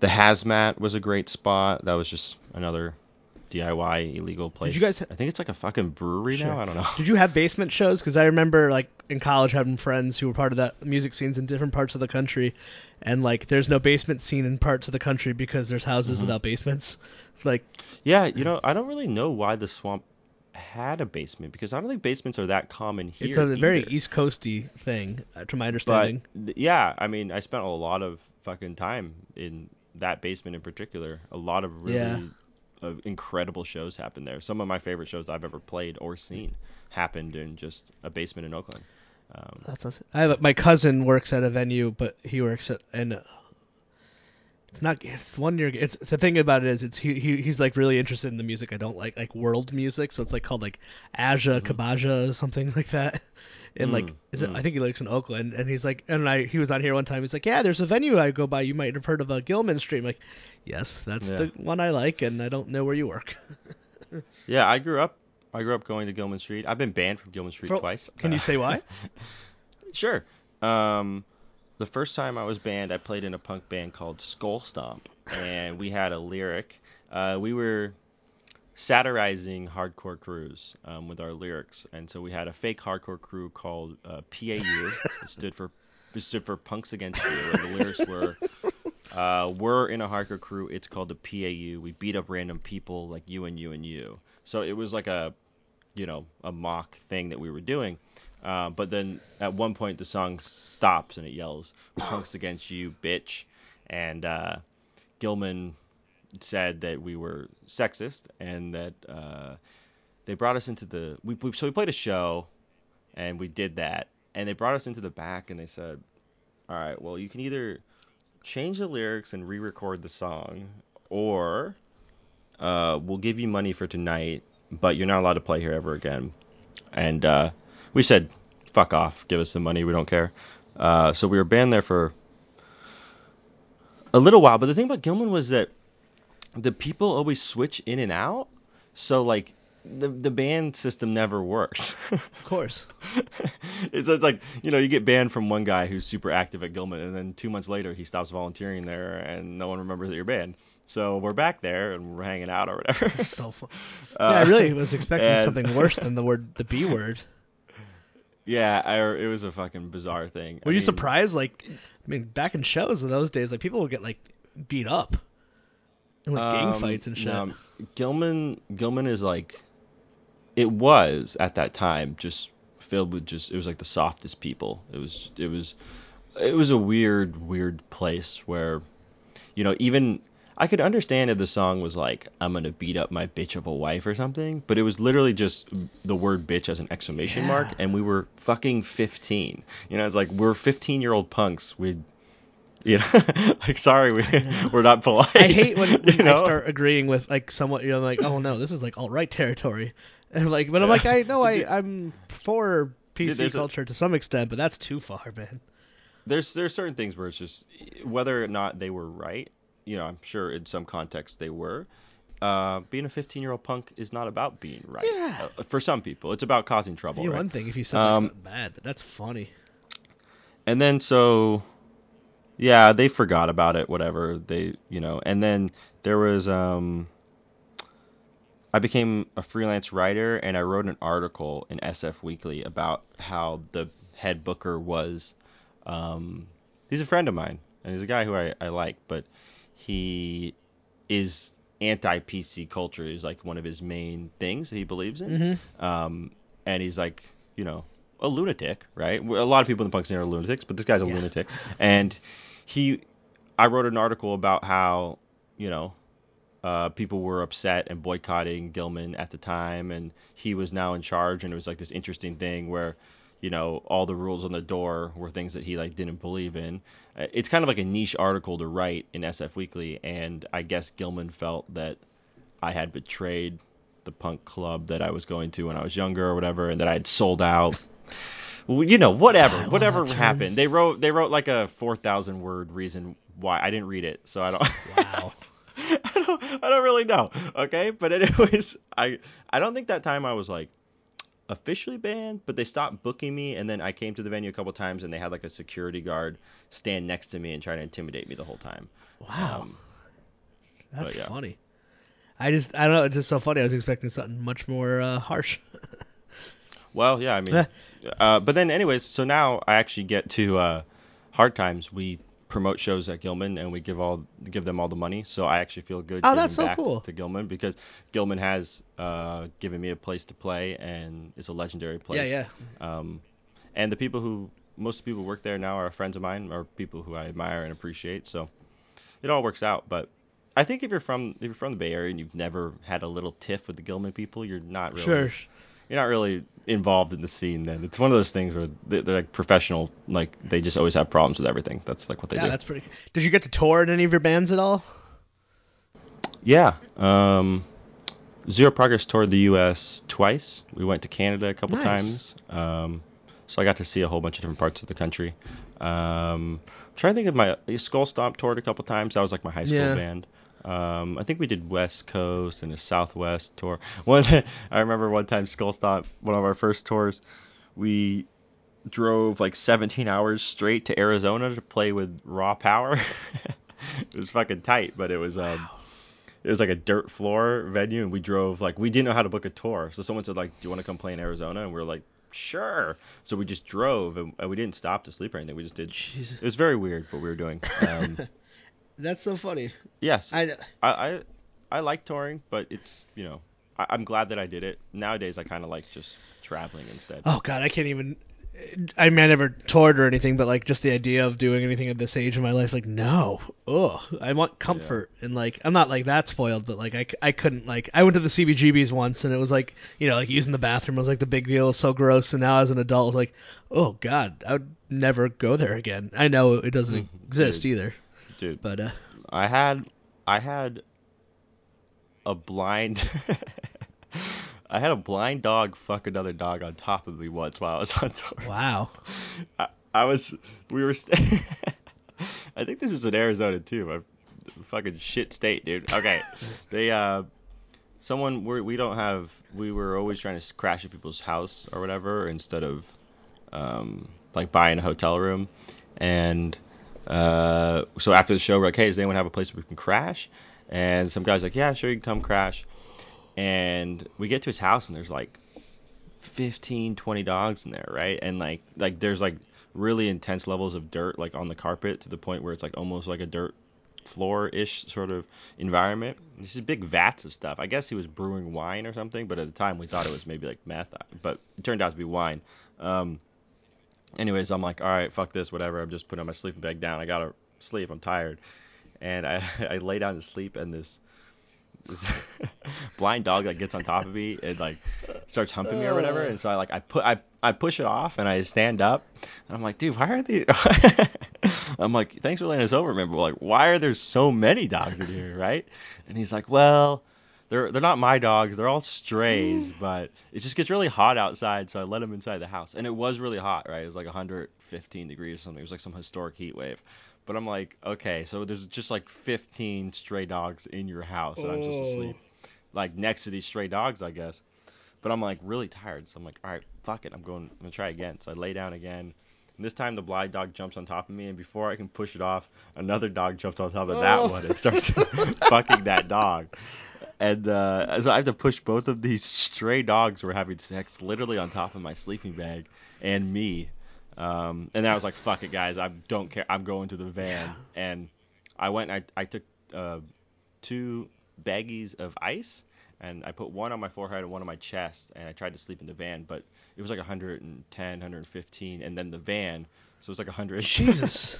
the Hazmat was a great spot. That was just another DIY illegal place. Did you guys ha- I think it's like a fucking brewery Sure. now. I don't know. Did you have basement shows? Because I remember like in college having friends who were part of that music scenes in different parts of the country, and like there's no basement scene in parts of the country because there's houses Mhm. without basements. [laughs] Like Yeah, you know, I don't really know why the swamp had a basement because I don't think basements are that common here. it's a very. East Coasty thing, uh, to my understanding. th- yeah, I mean, I spent a lot of fucking time in that basement in particular. A lot of really Yeah. uh, incredible shows happened there. Some of my favorite shows I've ever played or seen happened in just a basement in Oakland. Um, That's awesome. I have, my cousin works at a venue, but he works at and uh, it's not it's one year. It's the thing about it is it's he, he he's like really interested in the music I don't like like world music, so it's like called like Aja Mhm. Kabaja or something [laughs] like that. And like Mm, is it, mm. I think he lives in Oakland, and he's like, and I he was on here one time. He's like, yeah, there's a venue I go by. You might have heard of a Gilman Street. I'm like, yes, that's Yeah. the one I like, and I don't know where you work. [laughs] yeah, I grew up. I grew up going to Gilman Street. I've been banned from Gilman Street For- twice. Can Uh, you say why? [laughs] Sure. Um, the first time I was banned, I played in a punk band called Skull Stomp, and we had a lyric. Uh, we were satirizing hardcore crews um, with our lyrics, and so we had a fake hardcore crew called uh, PAU. it stood for it stood for Punks Against You, and the lyrics were. Uh, we're in a hardcore crew. It's called the PAU. We beat up random people like you and you and you. So it was like a, you know, a mock thing that we were doing. Uh, but then at one point the song stops and it yells "Punks against you, bitch," and uh, Gilman said that we were sexist and that uh, they brought us into the we, we so we played a show and we did that and they brought us into the back and they said, "All right, well you can either change the lyrics and re-record the song, or uh, we'll give you money for tonight, but you're not allowed to play here ever again." And uh, we said, "Fuck off! Give us the money. We don't care." Uh, so we were banned there for a little while. But the thing about Gilman was that the people always switch in and out. So like the the band system never works. Of course. [laughs] it's, it's like you know you get banned from one guy who's super active at Gilman, and then two months later he stops volunteering there, and no one remembers that you're banned. So we're back there and we're hanging out or whatever. So fu- [laughs] Uh, yeah, I really was expecting [laughs] and- something worse than the word the B word. Yeah, I, it was a fucking bizarre thing. Were I you mean, surprised? Like, I mean, back in shows in those days, like people would get like beat up and like gang Um, fights and shit. no, Gilman Gilman is like it was at that time just filled with just it was like the softest people. It was it was it was a weird weird place where you know even I could understand if the song was like, I'm gonna beat up my bitch of a wife or something, but it was literally just the word bitch as an exclamation mark, and we were fucking 15. You know, it's like we're 15 year old punks. We, you know, [laughs] like sorry, we we're not polite. I hate when, when [laughs] you know? I start agreeing with like somewhat. You know, like, oh no, this is like alt right territory, and like, but I'm like, I know I [laughs] I'm for Dude, PC a- culture to some extent, but that's too far, man. there's there's certain things where it's just whether or not they were right. You know, I'm sure in some contexts they were. Uh, being a 15 year old punk is not about being right. Yeah. Uh, for some people, it's about causing trouble. Right? one thing if you said Um, something bad, but that's funny. And then so, yeah, they forgot about it. Whatever they, you know. And then there was um. I became a freelance writer and I wrote an article in SF Weekly about how the head booker was. Um, he's a friend of mine and he's a guy who I, I like, but he is anti PC culture is like one of his main things that he believes in. Mm-hmm. Um, and he's like, you know, a lunatic, right? A lot of people in the punk scene are lunatics, but this guy's a Yeah. lunatic. And he, I wrote an article about how, you know, uh, people were upset and boycotting Gilman at the time, and he was now in charge, and it was like this interesting thing where, you know, all the rules on the door were things that he like didn't believe in. Uh, It's kind of like a niche article to write in SF Weekly, and I guess Gilman felt that I had betrayed the punk club that I was going to when I was younger or whatever, and that I had sold out. You know, whatever, I whatever that term. happened. They wrote they wrote like a four thousand word reason why I didn't read it, so I don't. [laughs] Wow. I don't I don't really know. Okay, but anyways, I I don't think that time I was like officially banned, but they stopped booking me, and then I came to the venue a couple times, and they had like a security guard stand next to me and try to intimidate me the whole time. Wow. Um, That's yeah. funny. I just I don't know. It's just so funny. I was expecting something much more uh, harsh. [laughs] Well, yeah, I mean, [laughs] uh, but then, anyways, so now I actually get to uh, Hard Times. We promote shows at Gilman, and we give all give them all the money. So I actually feel good. Oh, that's so back cool. To Gilman because Gilman has uh, given me a place to play, and it's a legendary place. Yeah, yeah. Um, and the people who most of the people who work there now are friends of mine, or people who I admire and appreciate. So it all works out. But I think if you're from if you're from the Bay Area and you've never had a little tiff with the Gilman people, you're not really Sure. You're not really involved in the scene then it's one of those things where they- they're like professional like they just always have problems with everything that's like what they Yeah, do that's pretty. Did you get to tour in any of your bands at all? yeah um zero progress toured the us twice we went to canada a couple Nice. times um so i got to see a whole bunch of different parts of the country um trying to think of my skull stomp toured a couple times that was like my high school Yeah. band um, I think we did West Coast and a Southwest tour. [laughs] One, I remember one time Skull Stomp, one of our first tours, we drove like 17 hours straight to Arizona to play with Raw Power. [laughs] it was fucking tight, but it was um, it was like a dirt floor venue, and we drove like we didn't know how to book a tour. So someone said like, "Do you want to come play in Arizona?" And we are like, "Sure." So we just drove, and, and we didn't stop to sleep or anything. We just did. Jesus, It was very weird what we were doing. Um, [laughs] that's so funny. yes, I I, I I like touring, but it's you know I, I'm glad that I did it. Nowadays, I kind of like just traveling instead. oh god, I can't even. I mean, I never toured or anything, but like just the idea of doing anything at this age in my life, like no, ugh, I want comfort and like I'm not like that spoiled, but like I, I couldn't like I went to the CBGBs once and it was like you know like using the bathroom was like the big deal, it was so gross, and now as an adult, I was like, oh god, I would never go there again. I know it doesn't Mhm, exist dude. either, Dude, but uh, I had I had a blind [laughs] I had a blind dog fuck another dog on top of me once while I was on tour. wow, I, I was we were st- [laughs] I think this was in Arizona too. A fucking shit state, dude. Okay. [laughs] they uh someone we we don't have we were always trying to crash at people's house or whatever instead of um like buying a hotel room and uh so after the show we're like, "Hey, does anyone have a place where we can crash?" And some guy's like, "Yeah, sure, you can come crash." And we get to his house and there's like 15 20 dogs in there right and like like there's like really intense levels of dirt like on the carpet to the point where it's like almost like a dirt floor ish sort of environment There's just big vats of stuff i guess he was brewing wine or something but at the time we thought it was maybe like meth but it turned out to be wine um anyways i'm like all right fuck this whatever i'm just putting my sleeping bag down i gotta sleep i'm tired and I [laughs] I lay down to sleep, and this this [laughs] blind dog like gets on top of me and like starts humping me or whatever, and so I like I put I I push it off and I stand up, and I'm like, dude, why are they? [laughs] I'm like, thanks for letting us over, remember? Like, why are there so many dogs in here, right? And he's like, well. They're, they're not my dogs. They're all strays, mm. but it just gets really hot outside, so I let them inside the house. And it was really hot, right? It was like 115 degrees or something. It was like some historic heat wave. But I'm like, okay, so there's just like 15 stray dogs in your house, and I'm to Oh. sleep like next to these stray dogs, I guess. But I'm like really tired, so I'm like, all right, fuck it, I'm going, I'm gonna try again. So I lay down again. And this time the blind dog jumps on top of me, and before I can push it off, another dog jumps on top of that Oh. one and starts [laughs] fucking that dog. And uh, so I have to push both of these stray dogs who were having sex literally on top of my sleeping bag and me. Um, and I was like, fuck it, guys. I don't care. I'm going to the van. And I went and I, I took uh, two baggies of ice and I put one on my forehead and one on my chest. And I tried to sleep in the van, but it was like 110, 115. And then the van, so it was like 100. [laughs] Jesus.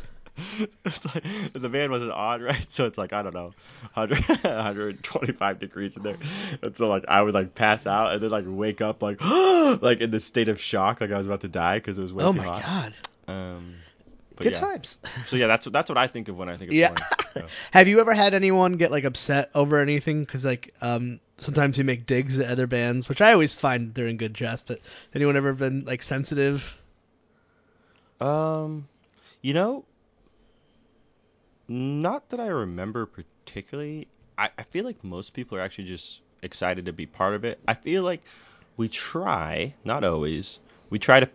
[laughs] it's like the van wasn't on [laughs] right, so it's like I don't know, 100, 125 degrees in there, and so like I would like pass out and then like wake up like [gasps] like in this state of shock, like I was about to die because it was way Oh too my god. Um, but Good yeah. times. So yeah, that's what that's what I think of when I think of Yeah. porn. So. [laughs] Have you ever had anyone get like upset over anything? Because like um, sometimes you make digs at other bands, which I always find they're in good jest. But anyone ever been like sensitive? Um, you know, not that I remember particularly. I, I feel like most people are actually just excited to be part of it. I feel like we try, not always, we try to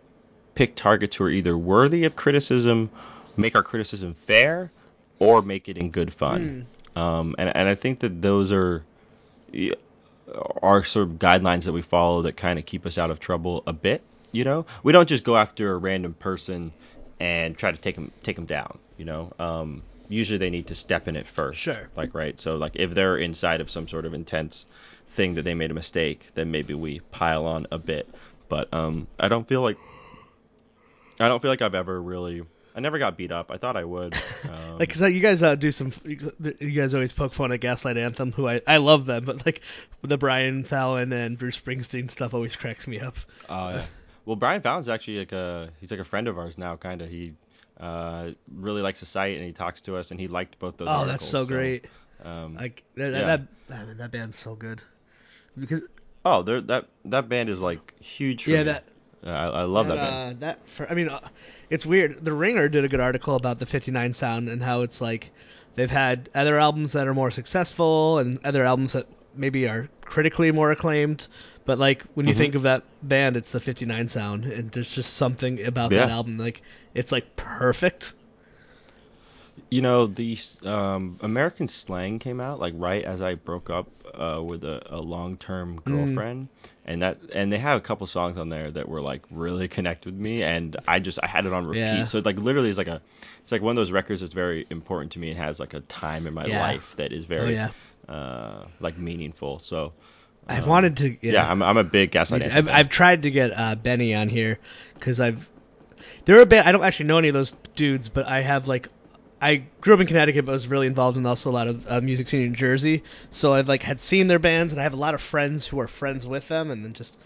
pick targets who are either worthy of criticism, make our criticism fair, or make it in good fun. Um, and and I think that those are are sort of guidelines that we follow that kind of keep us out of trouble a bit. You know, we don't just go after a random person and try to take them take them down. You know, um, usually they need to step in it first. Sure. Like right. So like if they're inside of some sort of intense thing that they made a mistake, then maybe we pile on a bit. But um, I don't feel like I don't feel like I've ever really. I never got beat up. I thought I would. [laughs] Um, Like, cause uh, you guys uh, do some, you guys always poke fun at Gaslight Anthem, who I I love them, but like the Brian Fallon and Bruce Springsteen stuff always cracks me up. Oh yeah. Well, Brian Fallon's actually like a he's like a friend of ours now, kind of. He uh, really likes the site and he talks to us, and he liked both those. oh, articles, that's so great. Um, Like that, yeah. that, that that band's so good. Because oh, they're, that that band is like huge. Yeah, me. that Uh, I, I love that, that, band. uh, that for, I mean, uh, it's weird. The Ringer did a good article about the 59 sound and how it's like they've had other albums that are more successful and other albums that maybe are critically more acclaimed. But like when you Mhm. think of that band, it's the 59 sound, and there's just something about that album like it's like perfect. You know, the um, American Slang came out like right as I broke up uh, with a, a long-term girlfriend, and that and they have a couple songs on there that were like really [laughs] connect with me, and I just I had it on repeat. Yeah. So like literally, it's like a it's like one of those records that's very important to me. and has like a time in my Yeah. life that is Oh very yeah, uh, like meaningful. So um, wanted to. yeah, Yeah, I'm I'm a big Gaslight Me too. Anthem I've. I've tried to get uh, Benny on here because I've there are a band. I don't actually know any of those dudes, but I have like I grew up in Connecticut, but was really involved in also a lot of uh, music scene in Jersey. So I've like had seen their bands, and I have a lot of friends who are friends with them, and then just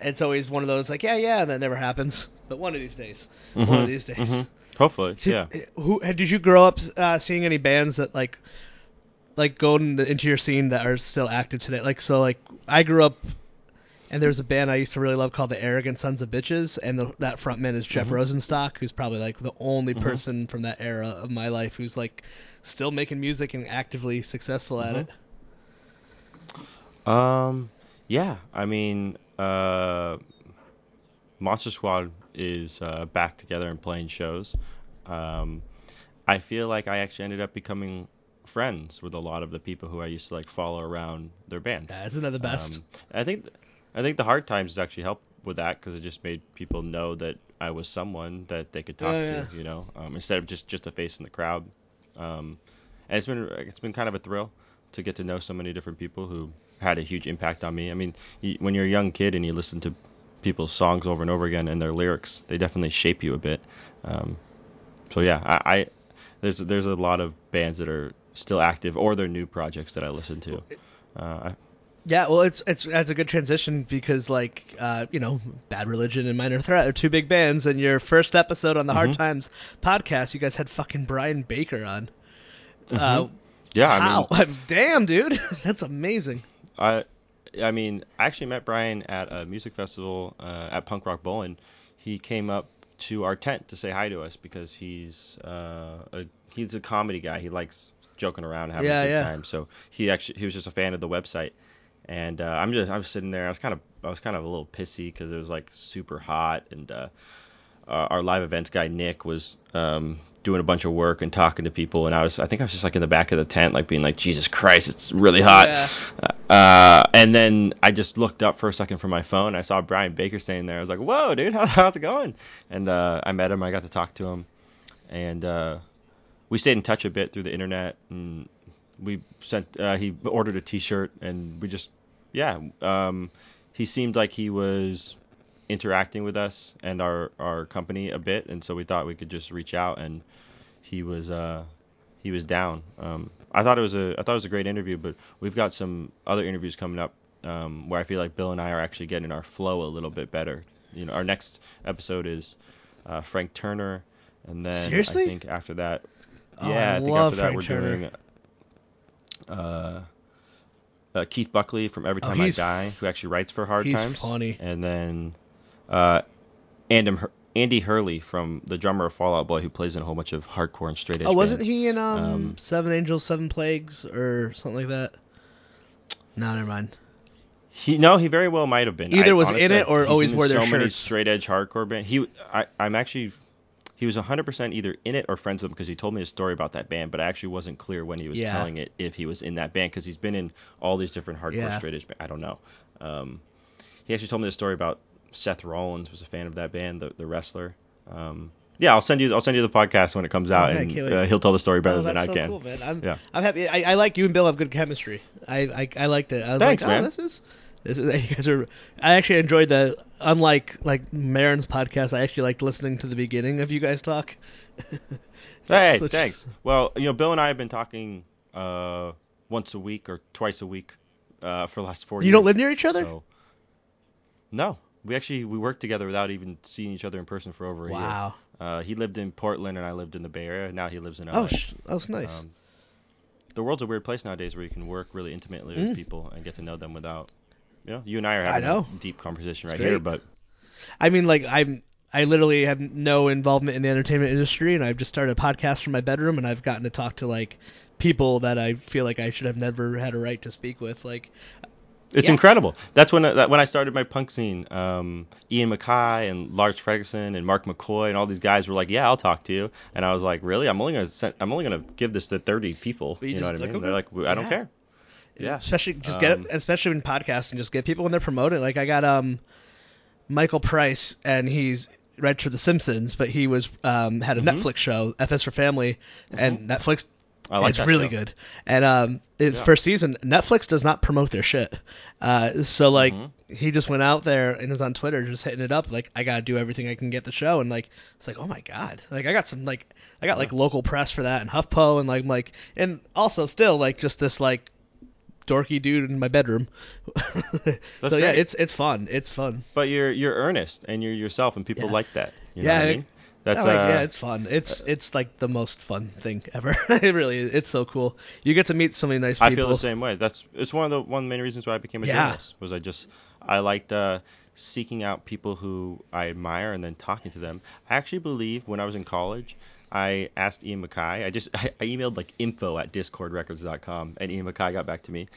it's always one of those like yeah yeah, and that never happens. But one of these days, one of Mhm, these days. mhm. Hopefully, yeah. Did, Who did you grow up uh, seeing any bands that like like go in the, into your scene that are still active today? Like so, like I grew up, and there's a band I used to really love called the Arrogant Sons of Bitches, and the, that frontman is Jeff Mhm. Rosenstock, who's probably like the only Mhm. person from that era of my life who's like still making music and actively successful at it. Um, yeah, I mean, uh, Monster Squad is uh, back together and playing shows. Um, I feel like I actually ended up becoming friends with a lot of the people who I used to like follow around their bands. Yeah, isn't that the best? Um, I think I think the hard times actually helped with that because it just made people know that I was someone that they could talk Oh, to, you know, um, instead of just just a face in the crowd. Um, and it's been it's been kind of a thrill to get to know so many different people who had a huge impact on me. I mean, when you're a young kid and you listen to people's songs over and over again and their lyrics, they definitely shape you a bit. Um, so yeah, I, I there's there's a lot of bands that are still active or their new projects that I listen to. Uh, I- Yeah, well, it's it's that's a good transition because like uh, you know, Bad Religion and Minor Threat are two big bands, and your first episode on the Hard Mhm. Times podcast, you guys had fucking Brian Baker on. Uh, Mhm. yeah, I mean, wow, [laughs] damn, dude, [laughs] that's amazing. I, I mean, I actually met Brian at a music festival uh, at Punk Rock Bowling. He came up to our tent to say hi to us because he's uh, a he's a comedy guy. He likes joking around, having Yeah, a good yeah. time. So he actually he was just a fan of the website. And uh, I'm just I was sitting there. I was kind of I was kind of a little pissy because it was like super hot, and uh, uh, our live events guy Nick was um, doing a bunch of work and talking to people, and I was I think I was just like in the back of the tent, like being like Jesus Christ, it's really hot. Yeah. Uh, and then I just looked up for a second from my phone. I saw Brian Baker standing there. I was like, "Whoa, dude, [laughs] how, how's it going?" And uh, I met him. I got to talk to him, and uh, we stayed in touch a bit through the internet. And we sent. Uh, he ordered a T-shirt, and we just, yeah. Um, he seemed like he was interacting with us and our our company a bit, and so we thought we could just reach out. And he was uh, he was down. Um, I thought it was a I thought it was a great interview, but we've got some other interviews coming up um, where I feel like Bill and I are actually getting our flow a little bit better. You know, our next episode is uh, Frank Turner, and then Seriously? I think after that, Oh, yeah, I I, think after that Frank we're Turner. doing uh, uh, Keith Buckley from Every Oh, Time I Die, who actually writes for Hard He's Times, funny. and then uh, Andy, Andy Hurley from the drummer of Fall Out Boy, who plays in a whole bunch of hardcore and straight edge. Oh, wasn't bands. he in um, Um, Seven Angels, Seven Plagues or something like that? No, never mind. He no, he very well might have been. Either I- was in it or always wore their so many straight edge hardcore band. He, I, I'm actually, he was 100% either in it or friends with them because he told me a story about that band, but I actually wasn't clear when he was Yeah. telling it if he was in that band because he's been in all these different hardcore Yeah. straight edge. I don't know. Um, he actually told me the story about Seth Rollins was a fan of that band, the the wrestler. Um, yeah, I'll send you. I'll send you the podcast when it comes out, Oh, and uh, he'll tell the story better oh, than I so can. cool, man. I'm, Yeah. I'm happy. I, I like you and Bill have good chemistry. I I, I liked it. I was Thanks, like, oh, man. this is this is [laughs] you guys are. I actually enjoyed the. Unlike like Maron's podcast, I actually liked listening to the beginning of you guys talk. [laughs] Hey, So- thanks. Well, you know, Bill and I have been talking uh, once a week or twice a week uh, for the last four You years. don't live near each other? So, no, we actually we worked together without even seeing each other in person for over a year. wow. Uh, he lived in Portland and I lived in the Bay Area. Now he lives in LA. Oh, sh- that's nice. Um, the world's a weird place nowadays where you can work really intimately Mm. with people and get to know them without, you know, you and I are I having know. a deep conversation It's right here, but I mean, like I'm. I literally have no involvement in the entertainment industry, and I've just started a podcast from my bedroom, and I've gotten to talk to like people that I feel like I should have never had a right to speak with. Like, It's Yeah. incredible. That's when that, when I started my punk scene. Um, Ian MacKaye and Lars Ferguson and Mark McCoy and all these guys were like, "Yeah, I'll talk to you." And I was like, "Really? I'm only gonna send, I'm only gonna give this to 30 people." But you You, know what I mean? They're like, "I don't Yeah. care." Yeah. especially just get Um, especially in podcasting, just get people when they're promoting. Like I got um Michael Price, and he's writes for The Simpsons, but he was um had a Mhm. Netflix show, F is for Family, and Netflix. I like it's really show. good. And um, its Yeah. first season, Netflix does not promote their shit. Uh, so like Mhm. he just went out there and was on Twitter just hitting it up like I gotta do everything I can get the show and like it's like oh my god like I got some like I got like local press for that and HuffPo and like like and also still like just this like dorky dude in my bedroom. [laughs] That's so yeah, it's it's fun. It's fun. But you're you're earnest and you're yourself, and people Yeah. like that. You Yeah, what I- mean? That's uh, yeah, it's fun. It's it's like the most fun thing ever. [laughs] it really is. It's so cool. You get to meet so many nice people. I feel the same way. That's it's one of the one of the main reasons why I became a Yeah. journalist was I just I liked uh, seeking out people who I admire and then talking to them. I actually believe when I was in college, I asked Ian MacKaye. I just [laughs] I, I emailed like info at dischordrecords.com and Ian MacKaye got back to me.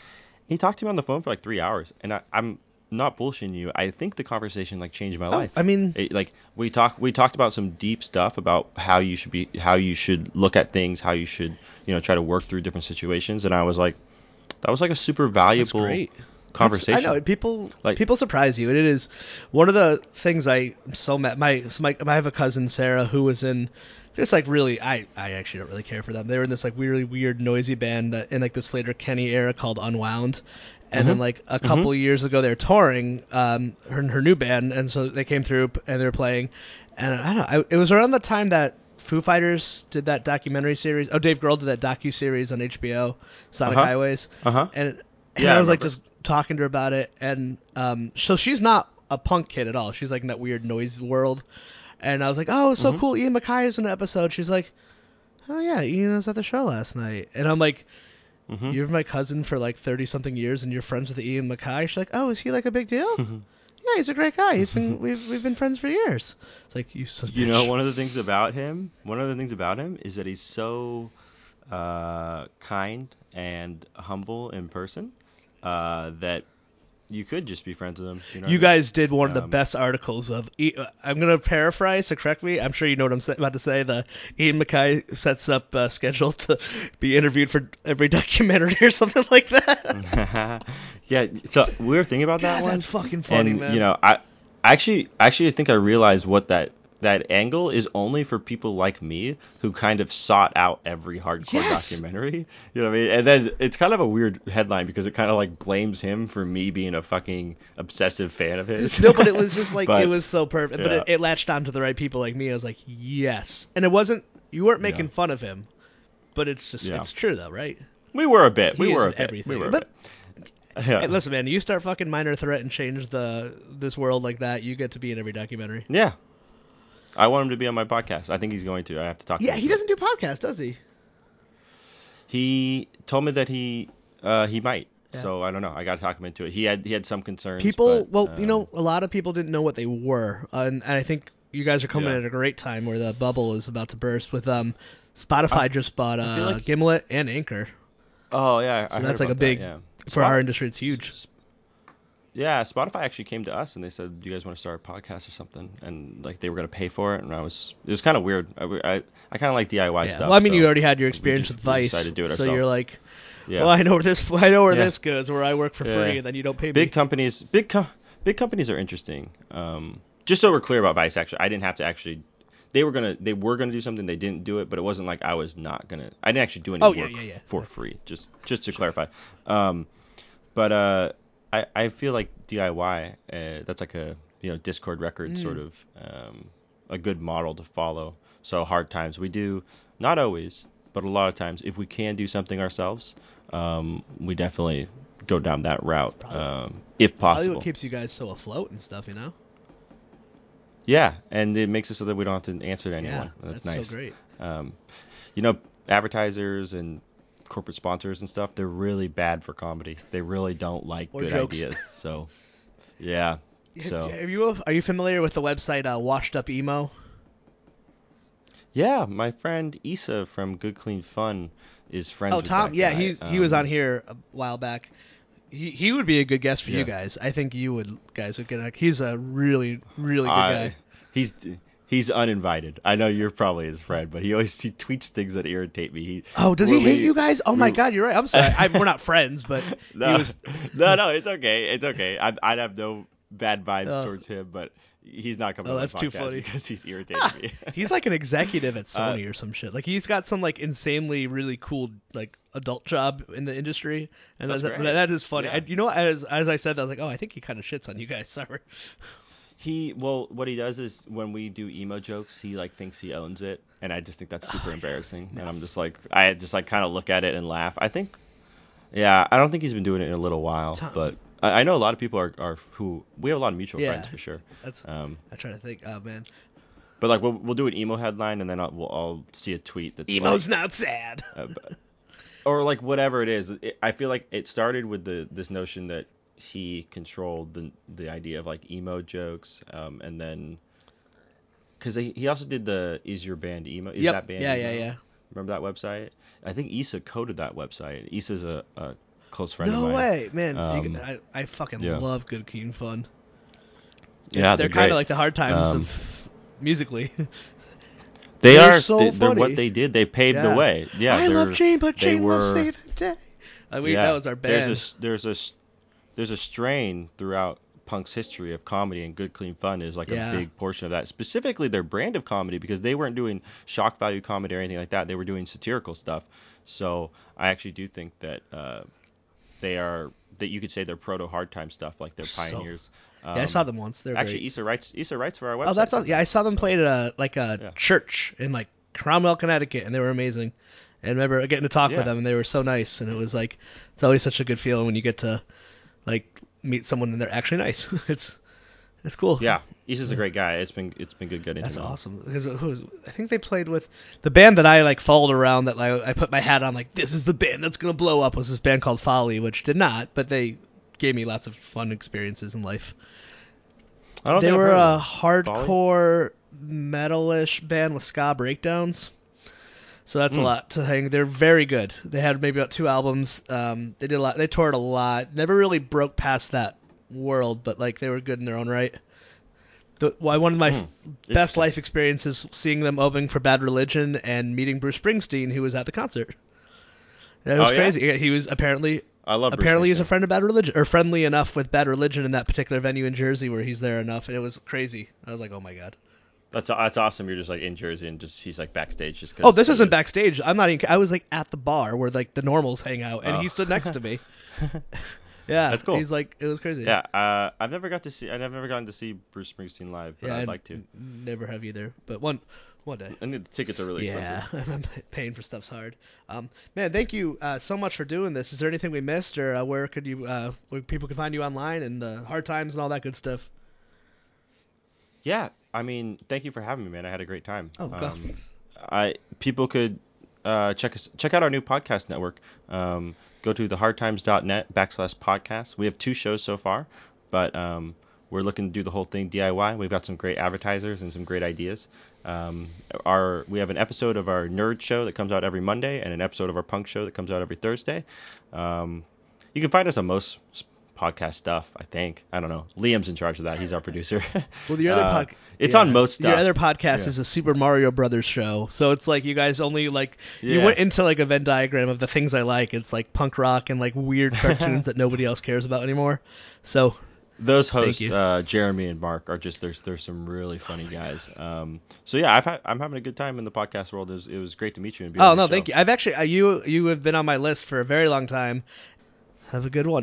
He talked to me on the phone for like three hours, and I, I'm not bullshitting you. I think the conversation like changed my Oh, life. I mean, It, like we talked we talked about some deep stuff about how you should be how you should look at things how you should you know try to work through different situations and i was like that was like a super that's valuable great. Conversation It's- I know people Like- people surprise you, and it is one of the things I am so mad. My, so my I have a cousin Sarah who was in this like really I I actually don't really care for them. They were in this like really weird noisy band that, in like the Sleater-Kinney era called Unwound. And then Mhm. like a couple years ago they're touring um her her new band and so they came through and they're playing and I don't know I, it was around the time that Foo Fighters did that documentary series. Oh, Dave Grohl did that docu series on HBO, Sonic Uh-huh. Highways, Uh huh. and, and Yeah, I I was like just talking to her about it, and um, so she's not a punk kid at all. She's like in that weird noise world, and I was like, oh, it's so Mhm. cool. Ian MacKaye is in an episode. She's like, oh yeah, Ian was at the show last night, and I'm like. hmm You're my cousin for like thirty something years, and you're friends with Ian MacKaye. She's like, "Oh, is he like a big deal? yeah, he's a great guy. He's been we've we've been friends for years." It's like you. Son of a You know, one of the things about him, one of the things about him is that he's so uh, kind and humble in person uh, that you could just be friends with them. You, know You what I mean? guys did one of the Um, best articles of. Uh, I'm gonna paraphrase, so correct me. I'm sure you know what I'm about to say. The Ian MacKaye sets up uh, schedule to be interviewed for every [laughs] documentary or something like that. [laughs] yeah. So we were thinking about that God, one. that's fucking funny, and man. you know, I actually actually think I realized what that that angle is only for people like me who kind of sought out every hardcore Yes. documentary. You know what I mean? And then it's kind of a weird headline because it kind of like blames him for me being a fucking obsessive fan of his. no, but it was just like [laughs] But- it was so perfect. But yeah. it, it latched on to the right people like me. I was like, yes, and it wasn't. You weren't making Yeah. fun of him, but it's just Yeah. it's true though, right? we were a bit. We He is were a bit. everything. We were a But- bit. [laughs] Yeah. Hey, listen, man, you start fucking minor threat and change the this world like that, you get to be in every documentary. yeah. I want him to be on my podcast. I think he's going to. I have to talk to Yeah, him. he doesn't do podcasts, does he? He told me that he uh, he might. Yeah. So I don't know. I got to talk him into it. He had he had some concerns. People, but, well, you um, know, a lot of people didn't know what they were, uh, and, and I think you guys are coming Yeah. at a great time where the bubble is about to burst. With um, Spotify I- just bought uh, like- Gimlet and Anchor Oh yeah, So that's like a about that, big- yeah. for Spot- our industry. It's huge. Yeah, Spotify actually came to us and they said, "Do you guys want to start a podcast or something?" And like they were gonna pay for it, and I was it was kind of weird. I I, I kind of like DIY Yeah. stuff. Well, I mean, so, you already had your experience just- with Vice, decided to do it so you're like, yeah. well, I know where this, [laughs] I know where Yeah. this goes, where I work for free, and then you don't pay me. big companies, big co- big companies are interesting. Um, just so we're clear about Vice, actually, I didn't have to actually. They were gonna, they were gonna do something. They didn't do it, but it wasn't like I was not gonna. I didn't actually do any Oh, work yeah, yeah, yeah. for free. Just, just to clarify. Um, but uh, I, I feel like DIY. Uh, that's like a you know Dischord record Mm. sort of um, a good model to follow. So hard times we do not always, but a lot of times if we can do something ourselves, um, we definitely go down that route probably- um, if Probably possible. what keeps you guys so afloat and stuff, you know? Yeah, and it makes it so that we don't have to answer to anyone. yeah, that's, that's nice. so great. Um, you know, advertisers and corporate sponsors and stuff, they're really bad for comedy. They really don't like Or good jokes. ideas. So, yeah. [laughs] So, Have you are you familiar with the website uh, Washed Up Emo? yeah, my friend Issa from Good Clean Fun is friends Oh, Tom. Yeah, guy. he's he was Um, on here a while back. He he would be a good guest for you guys. I think you would guys would get. He's a really really good I- guy. He's he's uninvited. I know you're probably his friend, but he always he tweets things that irritate me. He, Oh, does he hate we- you guys? Oh my we- God, you're right. I'm sorry. I, we're not [laughs] friends, but [laughs] No, he was. [laughs] no, no, it's okay. It's okay. I'd, I'd have no bad vibes Oh. towards him, but he's not coming Oh, that's too funny. because he's irritating me. He's like an executive at Uh, Sony or some shit. Like he's got some like insanely really cool like adult job in the industry, and That's that, that is funny. Yeah. I, you know, as as I said, I was like, oh, I think he kind of shits on you guys. Sorry. He well, what he does is when we do emo jokes, he like thinks he owns it, and I just think that's super embarrassing. And I'm just like, I just like kind of look at it and laugh. I think, yeah, I don't think he's been doing it in a little while, Tom- but I, I know a lot of people are, are who we have a lot of mutual Yeah. friends for sure. That's. Um, I try to think. Oh man, but like we'll, we'll do an emo headline, and then I'll, we'll all see a tweet that's like, emo's not sad. uh, or like whatever it is. It, I feel like it started with the this notion that he controlled the the idea of like emo jokes, um, and then because he, he also did the is your band emo? Is yep. that band? yeah, emo? yeah, yeah. Remember that website? I think Issa coded that website. Issa's a, a close friend No of mine. way, man. Um, can- I, I fucking yeah. love Good Clean Fun. Yeah, they're, they're kind of like the hard times Um, of musically. [laughs] They They're are so they, they're funny. what they did. They paved Yeah. the way. Yeah, I love Jane, but Jane loves were- Save the Day. I mean, yeah, that was our band. There's a s- there's a s- there's a strain throughout punk's history of comedy, and Good Clean Fun is like Yeah. a big portion of that. Specifically, their brand of comedy because they weren't doing shock value comedy or anything like that. They were doing satirical stuff. So I actually do think that uh, they are that you could say they're proto hard time stuff, like they're So- pioneers. yeah, I Um, saw them once. They're Actually, great. Issa writes Issa writes for our website. Oh, that's all, yeah. I saw them play at a like a Yeah. church in like Cromwell, Connecticut, and they were amazing. And I remember getting to talk Yeah. with them, and they were so nice. And it was like it's always such a good feeling when you get to like meet someone and they're actually nice. [laughs] it's it's cool. Yeah, Issa's a great guy. It's been it's been good getting That's to know. him. awesome. Because was, I think they played with the band that I like followed around that like, I put my hat on like this is the band that's gonna blow up was this band called Folly, which did not, but they gave me lots of fun experiences in life. I don't They were a hardcore metalish band with ska breakdowns. So that's a Mm. lot to hang. They're very good. They had maybe about two albums. Um, they did a lot. They toured a lot. Never really broke past that world, but like they were good in their own right. The, why one of my Hmm. f- best life experiences seeing them opening for Bad Religion and meeting Bruce Springsteen, who was at the concert. That was Oh, crazy. Yeah, He was apparently I love. Apparently he's a friend of Bad Religion or friendly enough with Bad Religion in that particular venue in Jersey where he's there enough, and it was crazy. I was like, oh my god. That's that's awesome. You're just like in Jersey and just he's like backstage just. 'cause Oh, this isn't backstage. I'm not even. I was like at the bar where like the normals hang out, and Oh. he stood next to me. [laughs] [laughs] yeah, That's cool. He's like, it was crazy. Yeah, uh, I've never got to see. I've never gotten to see Bruce Springsteen live, but yeah. I'd like to. Never have either, but one, one day. And the tickets are really expensive. yeah, expensive. [laughs] paying for stuff's hard. Um, man, thank you uh, so much for doing this. Is there anything we missed, or uh, where could you, uh, where people can find you online and the hard times and all that good stuff? Yeah, I mean, thank you for having me, man. I had a great time. Oh, God. Um, I people could uh, check us check out our new podcast network. Um, go to thehardtimes.net backslash podcast. We have two shows so far, but um, we're looking to do the whole thing DIY. We've got some great advertisers and some great ideas. Um, our we have an episode of our nerd show that comes out every Monday, and an episode of our punk show that comes out every Thursday. Um, you can find us on most podcast stuff. I think I don't know. Liam's in charge of that. He's our producer. [laughs] Well, your other Uh, pod- it's yeah, on most stuff. Your other podcast Yeah. is a Super Mario Brothers show, so it's like you guys only like you went into like a Venn diagram of the things I like. It's like punk rock and like weird [laughs] cartoons that nobody else cares about anymore. So Those hosts, uh, Jeremy and Mark, are just there's there's some really funny guys. Um, so yeah, I've I'm having a good time in the podcast world. It was, it was great to meet you and be oh no, thank show. you. I've actually uh, you you have been on my list for a very long time. Have a good one.